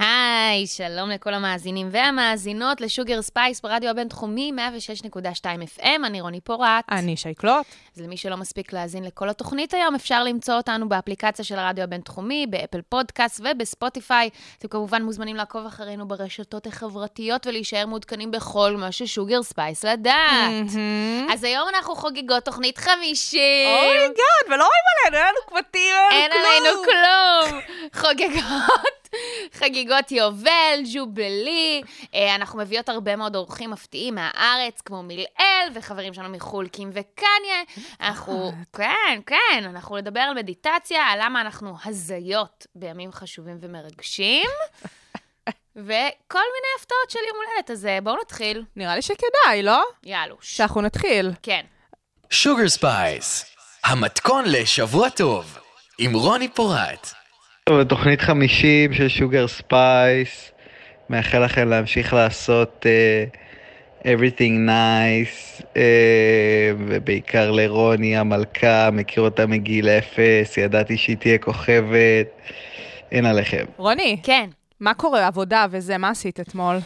היי, שלום לכל המאזינים והמאזינות ל Sugar Spice ברדיו הבינתחומי 106.2 FM, אני רוני פורט. אני שייקלוט. אז למי שלא מספיק להאזין לכל התוכנית היום, אפשר למצוא אותנו באפליקציה של הרדיו הבינתחומי, ב Apple Podcast ובספוטיפיי. אתם כמובן מוזמנים לעקוב אחרינו ברשתות החברתיות ולהישאר מעודכנים בכל מה ש Sugar Spice לדעת. אז היום אנחנו חוגגות תוכנית 50. oh my god, ולא רואים עלינו, אין לנו קמטים, אין עלינו כלום. חוגגות, חגיגות יובל, jubilee. אה, אנחנו מביאות הרבה מאוד אורחים מפתיעים מהארץ, כמו מילאל, וחברים שלנו מחו"ל, קים וקניה. אנחנו, כן, כן, אנחנו נדבר על מדיטציה, על למה אנחנו הזיות בימים חשובים ומרגשים. וכל מיני הפתעות של יום הולדת, אז אה, בואו נתחיל. נראה לי שכדאי, לא? יאללה. שאנחנו נתחיל. כן. Sugar Spice. המתכון לשבוע טוב. עם רוני פורט. טוב, תוכנית 50 של Sugar Spice. מאחל לכם להמשיך לעשות uh, everything nice, uh, ובעיקר לרוני המלכה, מכיר אותה מגיל אפס, ידעתי שהיא תהיה כוכבת, אין עליכם. רוני, כן. מה קורה, עבודה וזה, מה עשית אתמול?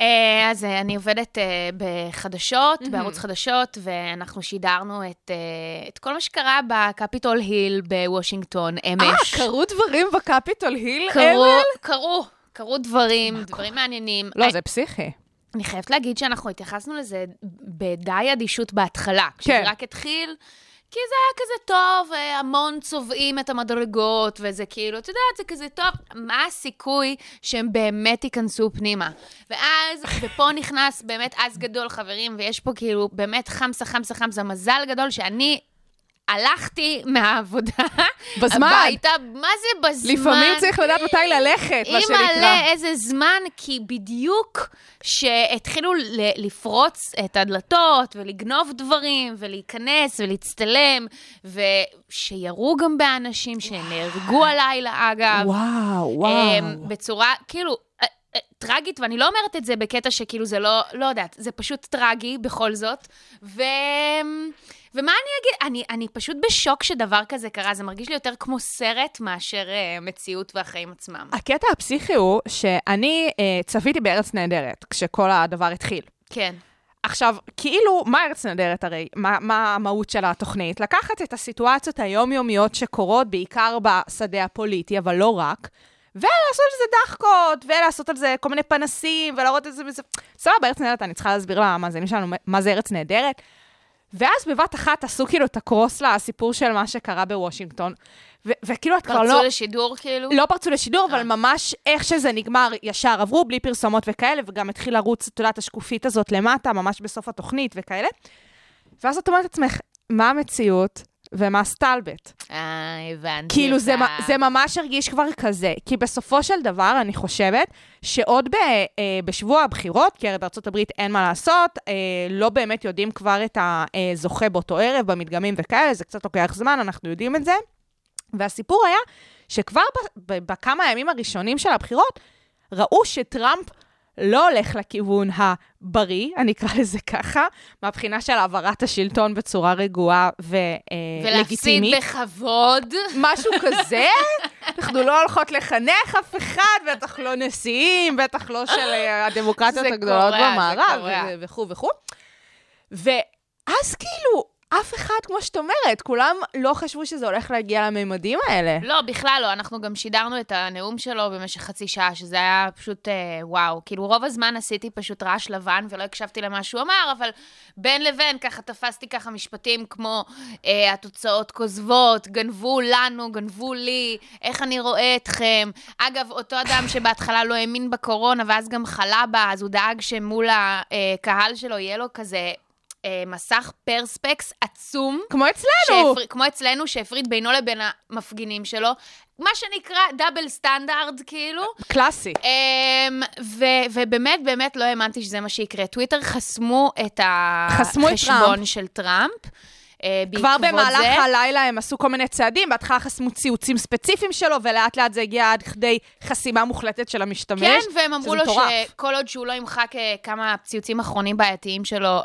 אה, אז אה, אני עובדת אה, בחדשות, בערוץ חדשות, ואנחנו שידרנו את, אה, את כל מה שקרה בקפיטול היל בוושינגטון אה, אמש. קרו דברים בקפיטול היל? קרו, אמל? קרו, קרו דברים, דברים מעניינים. לא, אני- זה פסיכי. אני חייבת להגיד שאנחנו התייחסנו לזה בדי אדישות בהתחלה. כשזה כן. רק התחיל, כי זה היה כזה טוב, אה, המון צובעים את המדרגות, וזה כאילו, את יודעת, זה כזה טוב. מה הסיכוי שהם באמת ייכנסו פנימה? ואז, ופה נכנס באמת אז גדול, חברים, ויש פה כאילו באמת חמסה, חמסה, חמסה, מזל גדול שאני... הלכתי מהעבודה בזמן. הביתה, מה זה בזמן? לפעמים צריך לדעת מתי ללכת, מה שנקרא. אימא'לה, איזה זמן, כי בדיוק שהתחילו לפרוץ את הדלתות ולגנוב דברים ולהיכנס ולהצטלם, ושירו גם באנשים שנהרגו הלילה, אגב. וואו, וואו. אמ, בצורה, כאילו... אה, אה, טרגית, ואני לא אומרת את זה בקטע שכאילו זה לא, לא יודעת, זה פשוט טרגי בכל זאת. ו... ומה אני אגיד? אני, אני פשוט בשוק שדבר כזה קרה, זה מרגיש לי יותר כמו סרט מאשר uh, מציאות והחיים עצמם. הקטע הפסיכי הוא שאני אה, צפיתי בארץ נהדרת, כשכל הדבר התחיל. כן. עכשיו, כאילו, מה ארץ נהדרת הרי? מה, מה המהות של התוכנית? לקחת את הסיטואציות היומיומיות שקורות, בעיקר בשדה הפוליטי, אבל לא רק, ולעשות על זה דחקות, ולעשות על זה כל מיני פנסים, ולהראות את זה וזה... סבבה, ארץ נהדרת, אני צריכה להסביר למאזינים שלנו מה זה ארץ נהדרת. ואז בבת אחת עשו כאילו את הקרוס לסיפור של מה שקרה בוושינגטון, ו- וכאילו את כבר לא... פרצו לשידור כאילו? לא פרצו לשידור, אה. אבל ממש איך שזה נגמר, ישר עברו, בלי פרסומות וכאלה, וגם התחיל לרוץ, את יודעת, השקופית הזאת למטה, ממש בסוף התוכנית וכאלה. ואז את אומרת לעצמך, מה המציאות ומה סטלבט? אה, הבנתי כאילו, זה, זה ממש הרגיש כבר כזה. כי בסופו של דבר, אני חושבת שעוד ב, אה, בשבוע הבחירות, כי הרי בארצות הברית אין מה לעשות, אה, לא באמת יודעים כבר את הזוכה באותו ערב, במדגמים וכאלה, זה קצת לוקח זמן, אנחנו יודעים את זה. והסיפור היה שכבר בכמה הימים הראשונים של הבחירות, ראו שטראמפ לא הולך לכיוון הבריא, אני אקרא לזה ככה, מהבחינה של העברת השלטון בצורה רגועה ולהפסיד ולגיטימית. בכבוד. משהו כזה, אנחנו לא הולכות לחנך אף אחד, בטח לא נשיאים, בטח לא של אה, הדמוקרטיות הגדולות קורה, זה במערב, וכו' וכו'. ואז כאילו, אף אחד, כמו שאת אומרת, כולם לא חשבו שזה הולך להגיע לממדים האלה. לא, בכלל לא. אנחנו גם שידרנו את הנאום שלו במשך חצי שעה, שזה היה פשוט אה, וואו. כאילו, רוב הזמן עשיתי פשוט רעש לבן ולא הקשבתי למה שהוא אמר, אבל בין לבין ככה תפסתי ככה משפטים כמו אה, התוצאות כוזבות, גנבו לנו, גנבו לי, איך אני רואה אתכם. אגב, אותו אדם שבהתחלה לא האמין בקורונה ואז גם חלה בה, אז הוא דאג שמול הקהל שלו יהיה לו כזה... אה, מסך פרספקס עצום, כמו אצלנו. שהפר... כמו אצלנו, שהפריד בינו לבין המפגינים שלו, מה שנקרא דאבל סטנדרט, כאילו. קלאסי. אמ, ו- ובאמת, באמת לא האמנתי שזה מה שיקרה. טוויטר חסמו את החשבון. של טראמפ. אה, כבר במהלך זה. הלילה הם עשו כל מיני צעדים, בהתחלה חסמו ציוצים ספציפיים שלו, ולאט לאט זה הגיע עד כדי חסימה מוחלטת של המשתמש. כן, והם אמרו לו מטורף. שכל עוד שהוא לא ימחק אה, כמה ציוצים אחרונים בעייתיים שלו,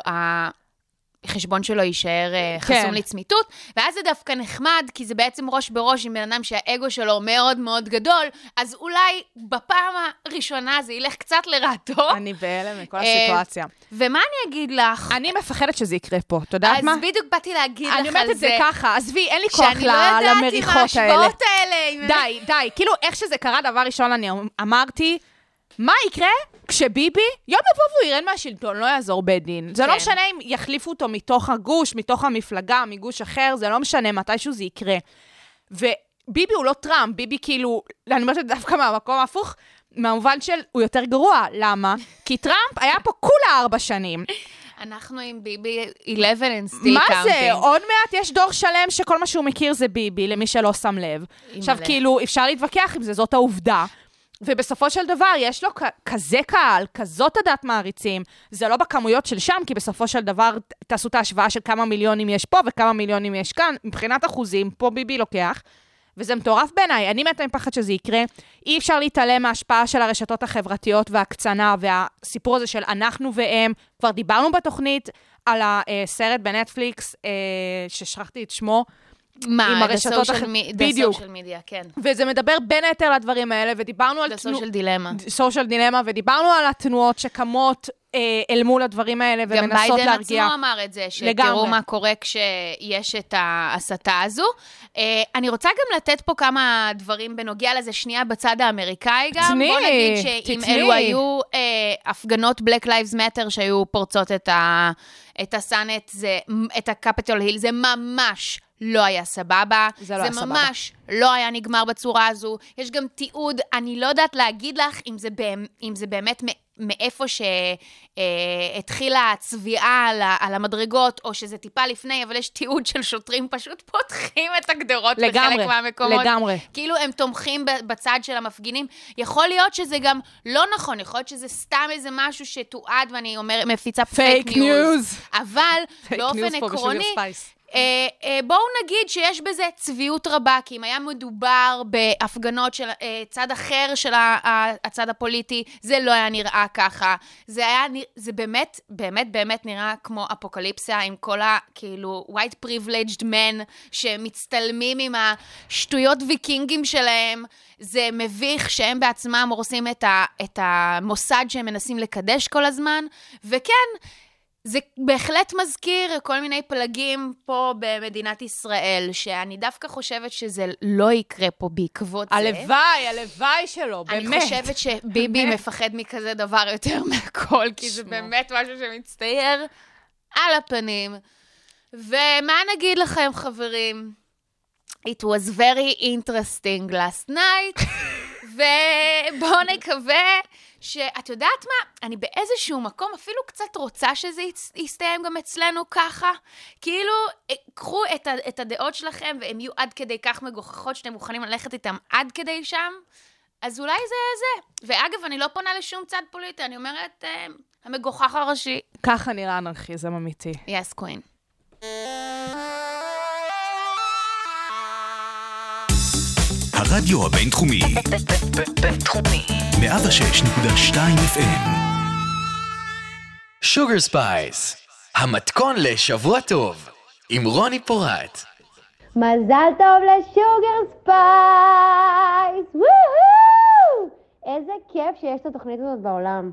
החשבון שלו יישאר אה, כן. חסום לצמיתות, ואז זה דווקא נחמד, כי זה בעצם ראש בראש עם בן אדם שהאגו שלו מאוד מאוד גדול, אז אולי בפעם הראשונה זה ילך קצת לרעתו. אני בהלם מכל אה, הסיטואציה. ומה אני אגיד לך? אני מפחדת שזה יקרה פה, את יודעת אז מה? בדיוק באתי להגיד לך על אני זה. אומרת את זה ככה, עזבי, אין לי כוח שאני לא יודעת עם למריחות האלה. ההשוואות האלה. די, די. כאילו, איך שזה קרה, דבר ראשון, אני אמרתי, מה יקרה כשביבי יום יבוא והוא ירד מהשלטון, לא יעזור בית דין. זה לא כן. משנה אם יחליפו אותו מתוך הגוש, מתוך המפלגה, מגוש אחר, זה לא משנה, מתישהו זה יקרה. וביבי הוא לא טראמפ, ביבי כאילו, אני אומרת את זה דווקא מהמקום ההפוך, מהמובן של הוא יותר גרוע. למה? כי טראמפ היה פה כולה ארבע שנים. אנחנו עם ביבי 11 and still מה counting. זה? עוד מעט יש דור שלם שכל מה שהוא מכיר זה ביבי, למי שלא שם לב. עכשיו, מלא. כאילו, אפשר להתווכח עם זה, זאת העובדה. ובסופו של דבר, יש לו כזה קהל, כזאת עדת מעריצים. זה לא בכמויות של שם, כי בסופו של דבר, תעשו את ההשוואה של כמה מיליונים יש פה וכמה מיליונים יש כאן. מבחינת אחוזים, פה ביבי לוקח. וזה מטורף בעיניי, אני מתה מפחד שזה יקרה. אי אפשר להתעלם מההשפעה של הרשתות החברתיות וההקצנה והסיפור הזה של אנחנו והם. כבר דיברנו בתוכנית על הסרט בנטפליקס, אה, ששכחתי את שמו, מה, עם הרשתות the הח- social the בדיוק. social media, כן. וזה מדבר בין היתר לדברים האלה, ודיברנו על The social dilemma. סושיאל דילמה, ודיברנו על התנועות שקמות אל מול הדברים האלה גם ומנסות ביידן להרגיע. עצמו אמר את זה, שתראו. מה קורה כשיש את ההסתה הזו. אה, אני רוצה גם לתת פה כמה דברים בנוגע לזה, שנייה בצד האמריקאי גם. תני, בוא נגיד שאם תתני. אלו היו אה, הפגנות Black Lives Matter שהיו פורצות את, ה, את הסאנט, זה, את הקפיטול היל, זה ממש לא היה סבבה. זה לא היה זה סבבה. ממש לא היה נגמר בצורה הזו. יש גם תיעוד, אני לא יודעת להגיד לך אם זה, באמת- אם זה באמת מאיפה שהתחילה הצביעה על, המדרגות, או שזה טיפה לפני, אבל יש תיעוד של שוטרים פשוט פותחים את הגדרות לגמרי, בחלק מהמקומות. לגמרי. כאילו הם תומכים בצד של המפגינים. יכול להיות שזה גם לא נכון, יכול להיות שזה סתם איזה משהו שתועד, ואני אומר, מפיצה פייק פייק ניוז. ניוז. אבל פייק באופן ניוז עקרוני. אה, אה, בואו נגיד שיש בזה צביעות רבה, כי אם היה מדובר בהפגנות של אה, צד אחר של ה- ה- הצד הפוליטי, זה לא היה נראה ככה. זה היה, זה באמת, באמת, באמת נראה כמו אפוקליפסיה, עם כל ה, כאילו, white privileged men שמצטלמים עם השטויות ויקינגים שלהם. זה מביך שהם בעצמם הורסים את, את המוסד שהם מנסים לקדש כל הזמן, וכן, זה בהחלט מזכיר כל מיני פלגים פה במדינת ישראל, שאני דווקא חושבת שזה לא יקרה פה בעקבות זה. הלוואי, הלוואי שלו, באמת. אני חושבת שביבי מפחד מכזה דבר יותר מהכל, כי זה שמו. באמת משהו שמצטייר על הפנים. ומה נגיד לכם, חברים? It was very interesting last night, ובואו נקווה שאת יודעת מה? אני באיזשהו מקום אפילו קצת רוצה שזה יסתיים גם אצלנו ככה. כאילו, אה, קחו את, ה- את הדעות שלכם והן יהיו עד כדי כך מגוחכות שאתם מוכנים ללכת איתן עד כדי שם, אז אולי זה זה. ואגב, אני לא פונה לשום צד פוליטי, אני אומרת, אה, המגוחך הראשי. ככה נראה אנרכיזם אמיתי. Yes, queen. הרדיו הבינתחומי, בינתחומי. 106.2 FM, Sugar Spice, המתכון לשבוע טוב, עם רוני פורט. מזל טוב ל Sugar Spice! וואו! איזה כיף שיש את התוכנית הזאת בעולם.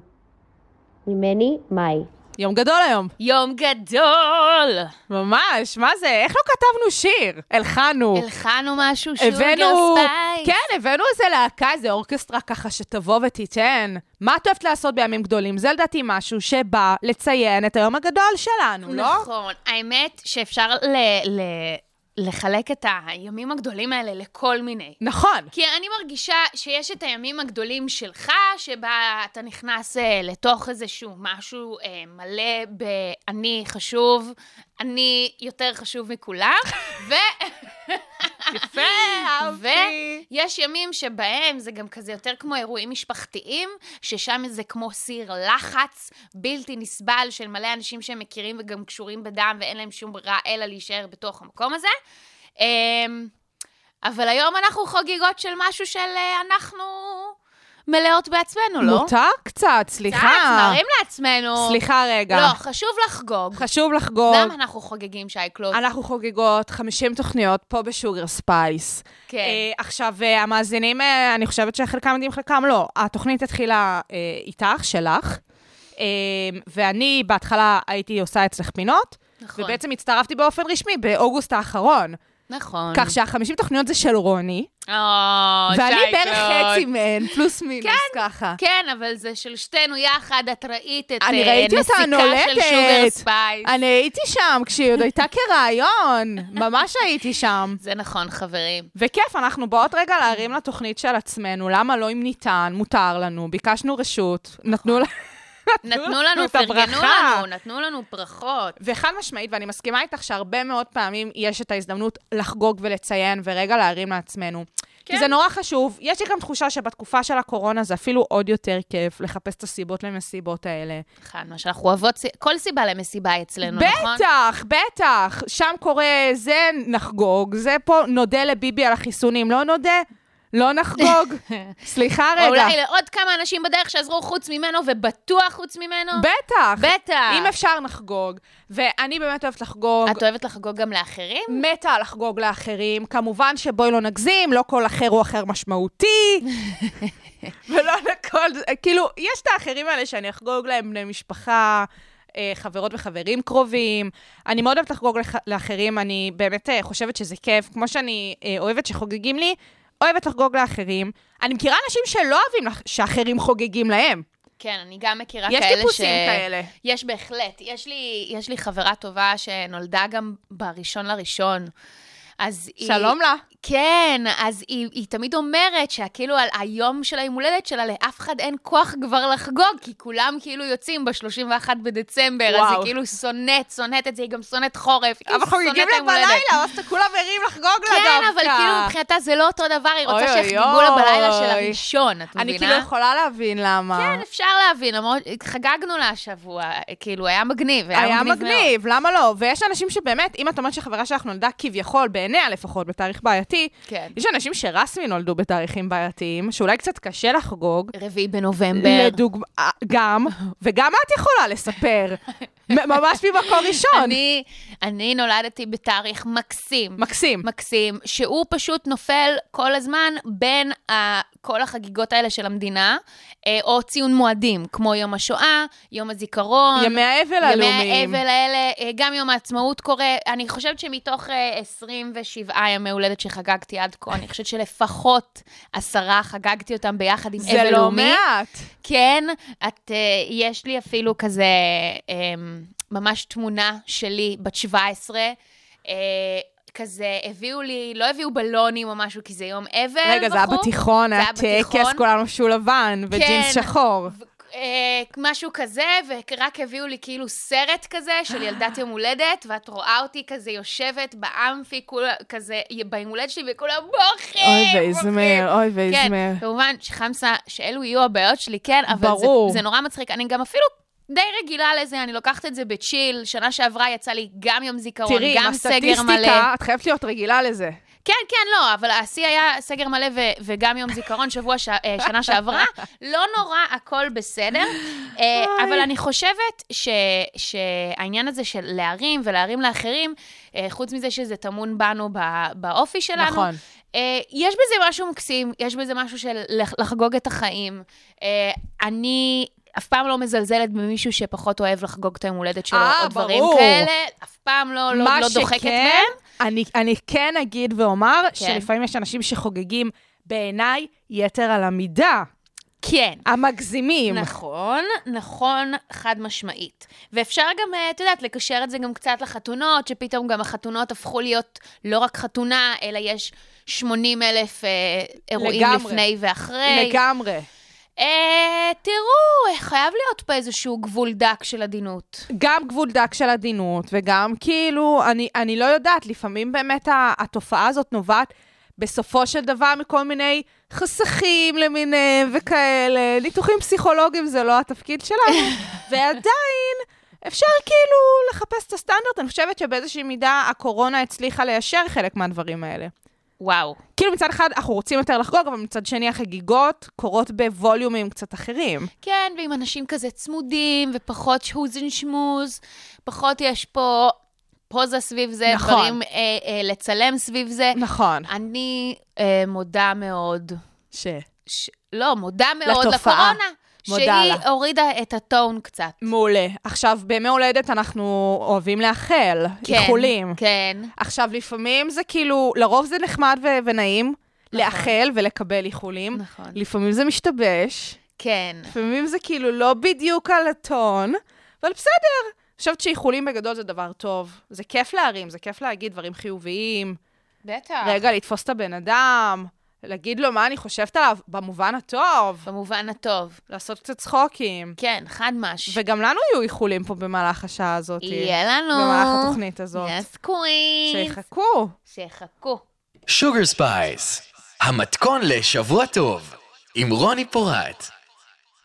ממני, מאי. יום גדול היום. יום גדול! ממש, מה זה? איך לא כתבנו שיר? הלחנו. הלחנו משהו, הבאנו, Spice. כן, הבאנו איזה להקה, איזה אורקסטרה ככה שתבוא ותיתן. מה את אוהבת לעשות בימים גדולים? זה לדעתי משהו שבא לציין את היום הגדול שלנו, לא? נכון. האמת שאפשר ל- ל- לחלק את הימים הגדולים האלה לכל מיני. נכון. כי אני מרגישה שיש את הימים הגדולים שלך, שבה אתה נכנס אה, לתוך איזשהו משהו אה, מלא ב"אני חשוב", אני יותר חשוב מכולם, ו... יפה, אהבתי. ויש ימים שבהם זה גם כזה יותר כמו אירועים משפחתיים, ששם זה כמו סיר לחץ בלתי נסבל של מלא אנשים שהם מכירים וגם קשורים בדם ואין להם שום ברירה אלא להישאר בתוך המקום הזה. אמ, אבל היום אנחנו חגיגות של משהו של אה, אנחנו מלאות בעצמנו, לא? מותר קצת, סליחה. קצת, נרים לעצמנו. סליחה רגע. לא, חשוב לחגוג. חשוב לחגוג. למה אנחנו חוגגים, שייקלוט? אנחנו חוגגות 50 תוכניות פה ב Sugar Spice. כן. אה, עכשיו, אה, המאזינים, אה, אני חושבת שחלקם יודעים, חלקם לא. התוכנית התחילה אה, איתך, שלך, אה, ואני בהתחלה הייתי עושה אצלך פינות, נכון. ובעצם הצטרפתי באופן רשמי באוגוסט האחרון. נכון. כך שה-50 תוכניות זה של רוני, או, ואני. בערך חצי מהן, פלוס מינוס ככה. כן, אבל זה של שתינו יחד, את ראית את אני אה, ראיתי אותה נסיקה של נולדת. שוגר ספייס. אני הייתי שם כשהיא עוד הייתה כרעיון, ממש הייתי שם. זה נכון, חברים. וכיף, אנחנו באות רגע להרים לתוכנית של עצמנו, למה לא אם ניתן, מותר לנו, ביקשנו רשות, נתנו לה... נתנו לנו, פרגנו. לנו, נתנו לנו ברכות. וחד משמעית, ואני מסכימה איתך שהרבה מאוד פעמים יש את ההזדמנות לחגוג ולציין ורגע להרים לעצמנו. כן. כי זה נורא חשוב. יש לי גם תחושה שבתקופה של הקורונה זה אפילו עוד יותר כיף לחפש את הסיבות למסיבות האלה. חד מה שאנחנו אוהבות, כל סיבה למסיבה אצלנו, נכון? בטח, בטח. שם קורה זה, נחגוג. זה פה, נודה לביבי על החיסונים. לא נודה, לא נחגוג. סליחה רגע. אולי לעוד כמה אנשים בדרך שעזרו חוץ ממנו, ובטוח חוץ ממנו. בטח. בטח. אם אפשר, נחגוג. ואני באמת אוהבת לחגוג. את אוהבת לחגוג גם לאחרים? מתה לחגוג לאחרים. כמובן שבואי לא נגזים, לא כל אחר הוא אחר משמעותי. ולא לכל... כאילו, יש את האחרים האלה שאני אחגוג להם בני משפחה. אה, חברות וחברים קרובים. אני מאוד אוהבת לחגוג לח- לאחרים, אני באמת אה, חושבת שזה כיף. כמו שאני אה, אוהבת שחוגגים לי, אוהבת לחגוג לאחרים. אני מכירה אנשים שלא אוהבים לח- שאחרים חוגגים להם. כן, אני גם מכירה יש כאלה טיפוסים כאלה. יש בהחלט. יש לי, יש לי חברה טובה שנולדה גם בראשון לראשון. אז היא... שלום לה. כן, אז היא, היא תמיד אומרת שכאילו על היום של היום הולדת שלה, לאף אחד אין כוח כבר לחגוג, כי כולם כאילו יוצאים ב-31 בדצמבר, אז וואו. היא כאילו שונאת, שונאת את זה, היא גם שונאת חורף, היא כאילו אבל שונאת חוגגים את לה. בלילה, אז כולם ערים לחגוג לה כן, דווקא. אבל כאילו מבחינתה זה לא אותו דבר, היא רוצה שיחגגו לה בלילה של. הראשון, את מבינה? אני כאילו יכולה להבין למה. כן, אפשר להבין, למרות, חגגנו לה השבוע, כאילו, היה מגניב, היה, היה מגניב. מגניב, למה לא? ויש אנשים שבאמת, אם את אומרת שחברה שלך נולדה כביכול, בעיניה לפחות, בתאריך בעייתי, כן. יש אנשים שרסמי נולדו בתאריכים בעייתיים, שאולי קצת קשה לחגוג. רביעי בנובמבר. לדוגמה, גם, וגם את יכולה לספר, ממש ממקור ראשון. אני, אני נולדתי בתאריך מקסים. מקסים. מקסים, שהוא פשוט נופל כל הזמן בין ה, כל החגיגות האלה של המדינה, אה, או ציון מועדים, כמו יום השואה, יום הזיכרון. ימי האבל ימי הלאומיים. האבל האלה, אה, גם יום העצמאות קורה. אני חושבת שמתוך אה, 27 ימי הולדת שחגגתי עד כה, אני חושבת שלפחות עשרה חגגתי אותם ביחד עם אבל זה לאומי. לא מעט. כן, את, uh, יש לי אפילו כזה um, ממש תמונה שלי, בת 17, uh, כזה הביאו לי, לא הביאו בלונים או משהו, כי זה יום אבל רגע, זה היה. בתיכון, זה היה טקס. כולנו לבשו לבן, וג'ינס כן. שחור. אה, משהו כזה, ורק הביאו לי כאילו סרט כזה של ילדת יום הולדת, ואת רואה אותי כזה יושבת באמפי, כולה, כזה ביום הולדת שלי, וכולם בוכים, אוי בוכים. ויזמר, אוי כן, ויזמר. כמובן שחמסה, שאלו יהיו הבעיות שלי, כן, אבל ברור. זה, זה נורא מצחיק. אני גם אפילו די רגילה לזה, אני לוקחת את זה בצ'יל. שנה שעברה יצא לי גם יום זיכרון, תראי, גם עם סגר מלא. הסטטיסטיקה, את חייבת להיות רגילה לזה. כן, כן, לא, אבל השיא היה סגר מלא ו- וגם יום זיכרון שבוע, ש- אה, שנה שעברה. לא נורא, הכל בסדר. אה, אבל אני חושבת ש- שהעניין הזה של להרים ולהרים לאחרים, אה, חוץ מזה שזה טמון בנו ב- באופי שלנו, נכון. יש בזה משהו מקסים, יש בזה משהו של לח- לחגוג את החיים. אני... אף פעם לא מזלזלת במישהו שפחות אוהב לחגוג את היום הולדת שלו, אה, או דברים ברור. כאלה, אף פעם לא, לא, מה לא דוחקת שכן, מהם. אני, אני כן אגיד ואומר כן. שלפעמים יש אנשים שחוגגים בעיניי יתר על המידה. כן. המגזימים. נכון, נכון, חד משמעית. ואפשר גם, אה, את יודעת, לקשר את זה גם קצת לחתונות, שפתאום גם החתונות הפכו להיות לא רק חתונה, אלא יש 80 אלף אה, אירועים לגמרי. לפני ואחרי. לגמרי. אה, תראו, חייב להיות פה איזשהו גבול דק של עדינות. גם גבול דק של עדינות, וגם כאילו, אני, אני לא יודעת, לפעמים באמת התופעה הזאת נובעת בסופו של דבר מכל מיני חסכים למיניהם וכאלה. ניתוחים פסיכולוגיים זה לא התפקיד שלנו, ועדיין אפשר כאילו לחפש את הסטנדרט. אני חושבת שבאיזושהי מידה הקורונה הצליחה ליישר חלק מהדברים האלה. וואו. כאילו מצד אחד אנחנו רוצים יותר לחגוג, אבל מצד שני החגיגות קורות בווליומים קצת אחרים. כן, ועם אנשים כזה צמודים, ופחות שוזן שמוז, פחות יש פה פוזה סביב זה, נכון. דברים אה, אה, לצלם סביב זה. נכון. אני אה, מודה מאוד. ש... ש... לא, מודה מאוד לתופעה. לקורונה. מודה שהיא לה. הורידה את הטון קצת. מעולה. עכשיו, בימי הולדת אנחנו אוהבים לאחל, כן, איחולים. כן. עכשיו, לפעמים זה כאילו, לרוב זה נחמד ו- ונעים לאחל ולקבל איחולים. נכון. לפעמים זה משתבש, כן. לפעמים זה כאילו לא בדיוק על הטון, אבל בסדר. אני חושבת שאיחולים בגדול זה דבר טוב. זה כיף להרים, זה כיף להגיד דברים חיוביים. בטח. רגע, לתפוס את הבן אדם, להגיד לו מה אני חושבת עליו, במובן הטוב, במובן הטוב. לעשות קצת צחוקים. כן, חד מש. וגם לנו יהיו איחולים פה במהלך השעה הזאת. יהיה לנו. במהלך התוכנית הזאת. Yes queen. שיחכו. שיחכו. Sugar Spice, המתכון לשבוע טוב, עם רוני פורט.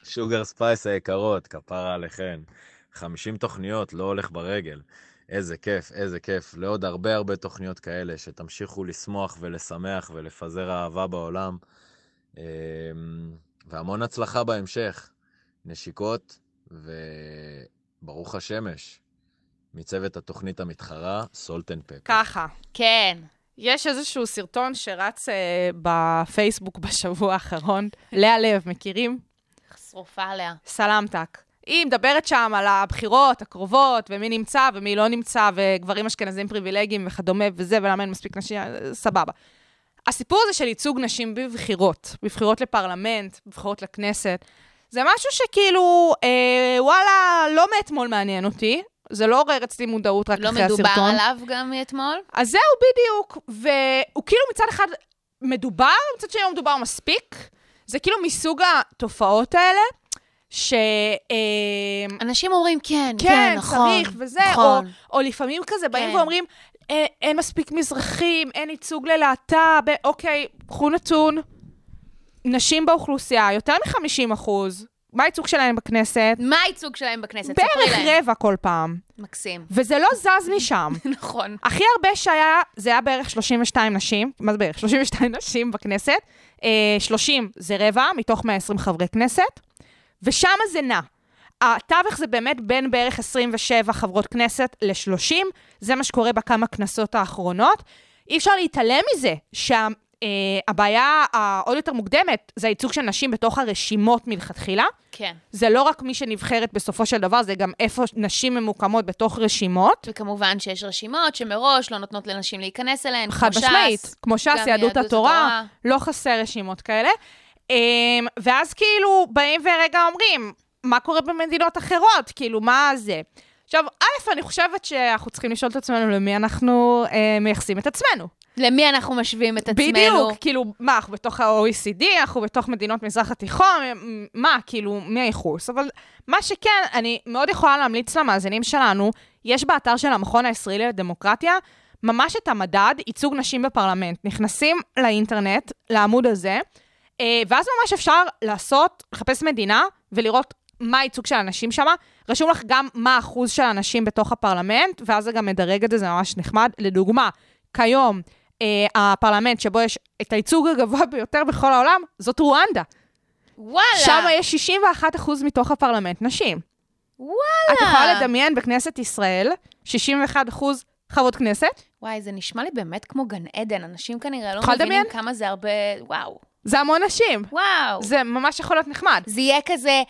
Sugar Spice היקרות, כפרה עליכן. 50 תוכניות, לא הולך ברגל. איזה כיף, איזה כיף. לעוד הרבה הרבה תוכניות כאלה, שתמשיכו לשמוח ולשמח ולפזר אהבה בעולם. אמ, והמון הצלחה בהמשך. נשיקות, וברוך השמש. מצוות התוכנית המתחרה, Salt and Pepper. ככה. כן. יש איזשהו סרטון שרץ אה, בפייסבוק בשבוע האחרון. לאה לב, מכירים? שרופה עליה. סלמתק. היא מדברת שם על הבחירות הקרובות, ומי נמצא ומי לא נמצא, וגברים אשכנזים פריבילגיים וכדומה וזה, ולמה אין מספיק נשים, סבבה. הסיפור הזה של ייצוג נשים בבחירות, בבחירות לפרלמנט, בבחירות לכנסת, זה משהו שכאילו, אה, וואלה, לא מאתמול מעניין אותי. זה לא עורר אצלי מודעות רק לא אחרי מדובר הסרטון. עליו גם מאתמול? אז זהו, בדיוק. והוא כאילו מצד אחד מדובר, מצד שני לא מדובר מספיק. זה כאילו מסוג התופעות האלה, ש... אה, אנשים אומרים, כן, כן, כן, נכון. צריך וזה, נכון. או, או לפעמים כזה באים כן. ואומרים, "אה, אין מספיק מזרחים, אין ייצוג ללהט"ב, אה, אוקיי, קחו נתון. נשים באוכלוסייה, יותר מ-50 אחוז. מה הייצוג שלהם בכנסת? מה הייצוג שלהם בכנסת? בערך. רבע כל פעם. מקסים. וזה לא זז משם. נכון. הכי הרבה שהיה, זה היה בערך 32 נשים, מה זה בערך? 32 נשים בכנסת. אה, 30 זה רבע מתוך 120 חברי כנסת, ושם זה נע. התווך זה באמת בין בערך 27 חברות כנסת ל-30, זה מה שקורה בכמה כנסות האחרונות. אי אפשר להתעלם מזה שהבעיה העוד יותר מוקדמת זה הייצוג של נשים בתוך הרשימות מלכתחילה. כן. זה לא רק מי שנבחרת בסופו של דבר, זה גם איפה נשים ממוקמות בתוך רשימות. וכמובן שיש רשימות שמראש לא נותנות לנשים להיכנס אליהן, חד כמו משמעית. ש"ס. כמו ש"ס, יהדות התורה, לא חסר רשימות כאלה. אמ, ואז כאילו באים ורגע אומרים, מה קורה במדינות אחרות? כאילו, מה זה? עכשיו, א', אני חושבת שאנחנו צריכים לשאול את עצמנו למי אנחנו אה, מייחסים את עצמנו. למי אנחנו משווים את עצמנו? בדיוק, כאילו, מה, אנחנו בתוך ה-OECD, אנחנו בתוך מדינות מזרח התיכון, מה, כאילו, מי הייחוס? אבל מה שכן, אני מאוד יכולה להמליץ למאזינים שלנו, יש באתר של המכון הישראלי לדמוקרטיה, ממש את המדד ייצוג נשים בפרלמנט. נכנסים לאינטרנט, לעמוד הזה, ואז ממש אפשר לעשות, לחפש מדינה ולראות מה הייצוג של הנשים שם. רשום לך גם מה האחוז של הנשים בתוך הפרלמנט, ואז זה גם מדרג את זה, זה ממש נחמד. לדוגמה, כיום, אה, הפרלמנט שבו יש את הייצוג הגבוה ביותר בכל העולם, זאת רואנדה. וואלה. שם יש 61 אחוז מתוך הפרלמנט נשים. וואלה. את יכולה לדמיין בכנסת ישראל, 61 אחוז חברות כנסת, וואי, זה נשמע לי באמת כמו גן עדן. אנשים כנראה לא מבינים לדמיין? כמה זה הרבה... וואו. זה המון נשים. וואו. זה ממש יכול להיות נחמד. זה יהיה כזה,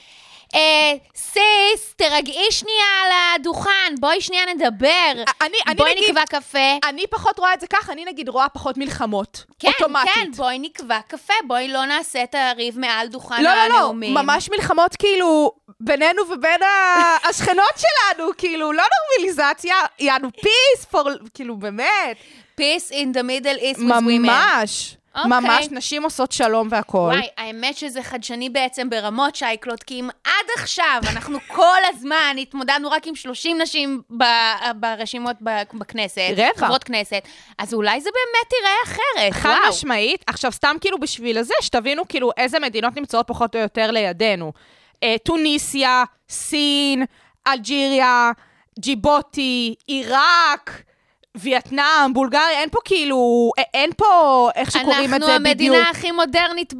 אה, סיס, תרגעי שנייה על הדוכן, בואי שנייה נדבר. אני, אני בואי נגיד, נקבע קפה. אני פחות רואה את זה ככה, אני נגיד רואה פחות מלחמות. כן, אוטומטית. כן, בואי נקבע קפה, בואי לא נעשה את הריב מעל דוכן לא, לא, לא, הנאומים. ממש מלחמות כאילו בינינו ובין השכנות שלנו, כאילו, לא נורמליזציה, יענו peace for, כאילו, באמת, Peace in the middle east with women. ממש. אוקיי. ממש נשים עושות שלום והכול. וואי, האמת שזה חדשני בעצם ברמות שייקלוט, כי אם עד עכשיו אנחנו כל הזמן התמודדנו רק עם 30 נשים ב- ברשימות בכנסת, רבע. חברות כנסת, אז אולי זה באמת ייראה אחרת, חד וואו. משמעית. עכשיו, סתם כאילו בשביל הזה, שתבינו כאילו איזה מדינות נמצאות פחות או יותר לידינו. אה, טוניסיה, סין, אלג'יריה, ג'יבוטי, עיראק. וייטנאם, בולגריה, אין פה כאילו, א- אין פה איך שקוראים את זה אנחנו בדיוק. המדינה הכי מודרנית כן,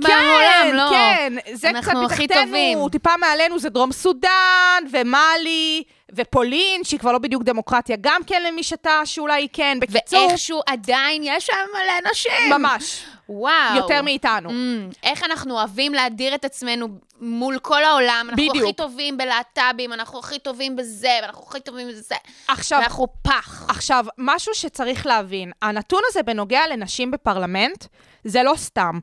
בעולם, לא? כן, זה קצת אנחנו מתחתנו, טובים. טיפה מעלינו זה דרום סודאן, ומאלי, ופולין, שהיא כבר לא בדיוק דמוקרטיה, גם כן למי שתה שאולי היא כן. בקיצור, ואיכשהו עדיין יש שם מלא נשים. ממש, וואו. יותר מאיתנו. Mm, איך אנחנו אוהבים להדיר את עצמנו מול כל העולם. אנחנו בדיוק. הכי טובים בלהט"בים, אנחנו הכי טובים בזה, ואנחנו הכי טובים בזה. עכשיו, ואנחנו פח. עכשיו, משהו שצריך להבין, הנתון הזה בנוגע לנשים בפרלמנט, זה לא סתם.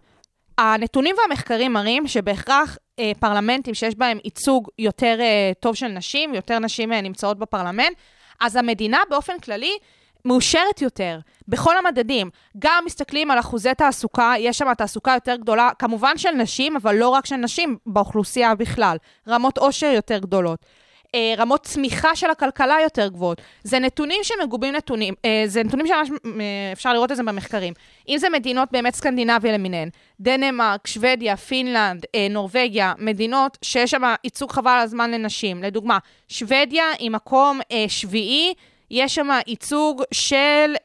הנתונים והמחקרים מראים שבהכרח אה, פרלמנטים שיש בהם ייצוג יותר אה, טוב של נשים, יותר נשים אה, נמצאות בפרלמנט, אז המדינה באופן כללי מאושרת יותר, בכל המדדים. גם מסתכלים על אחוזי תעסוקה, יש שם תעסוקה יותר גדולה, כמובן של נשים, אבל לא רק של נשים, באוכלוסייה בכלל. רמות עושר יותר גדולות. אה, רמות צמיחה של הכלכלה יותר גבוהות. זה נתונים שמגובים נתונים, אה, זה נתונים שממש אה, לראות את זה במחקרים. אם זה מדינות באמת סקנדינביה למיניהן, דנמרק, שוודיה, פינלנד, אה, נורבגיה, מדינות שיש שם ייצוג חבל על הזמן לנשים. לדוגמה, שוודיה היא מקום אה, שביעי, יש שם ייצוג של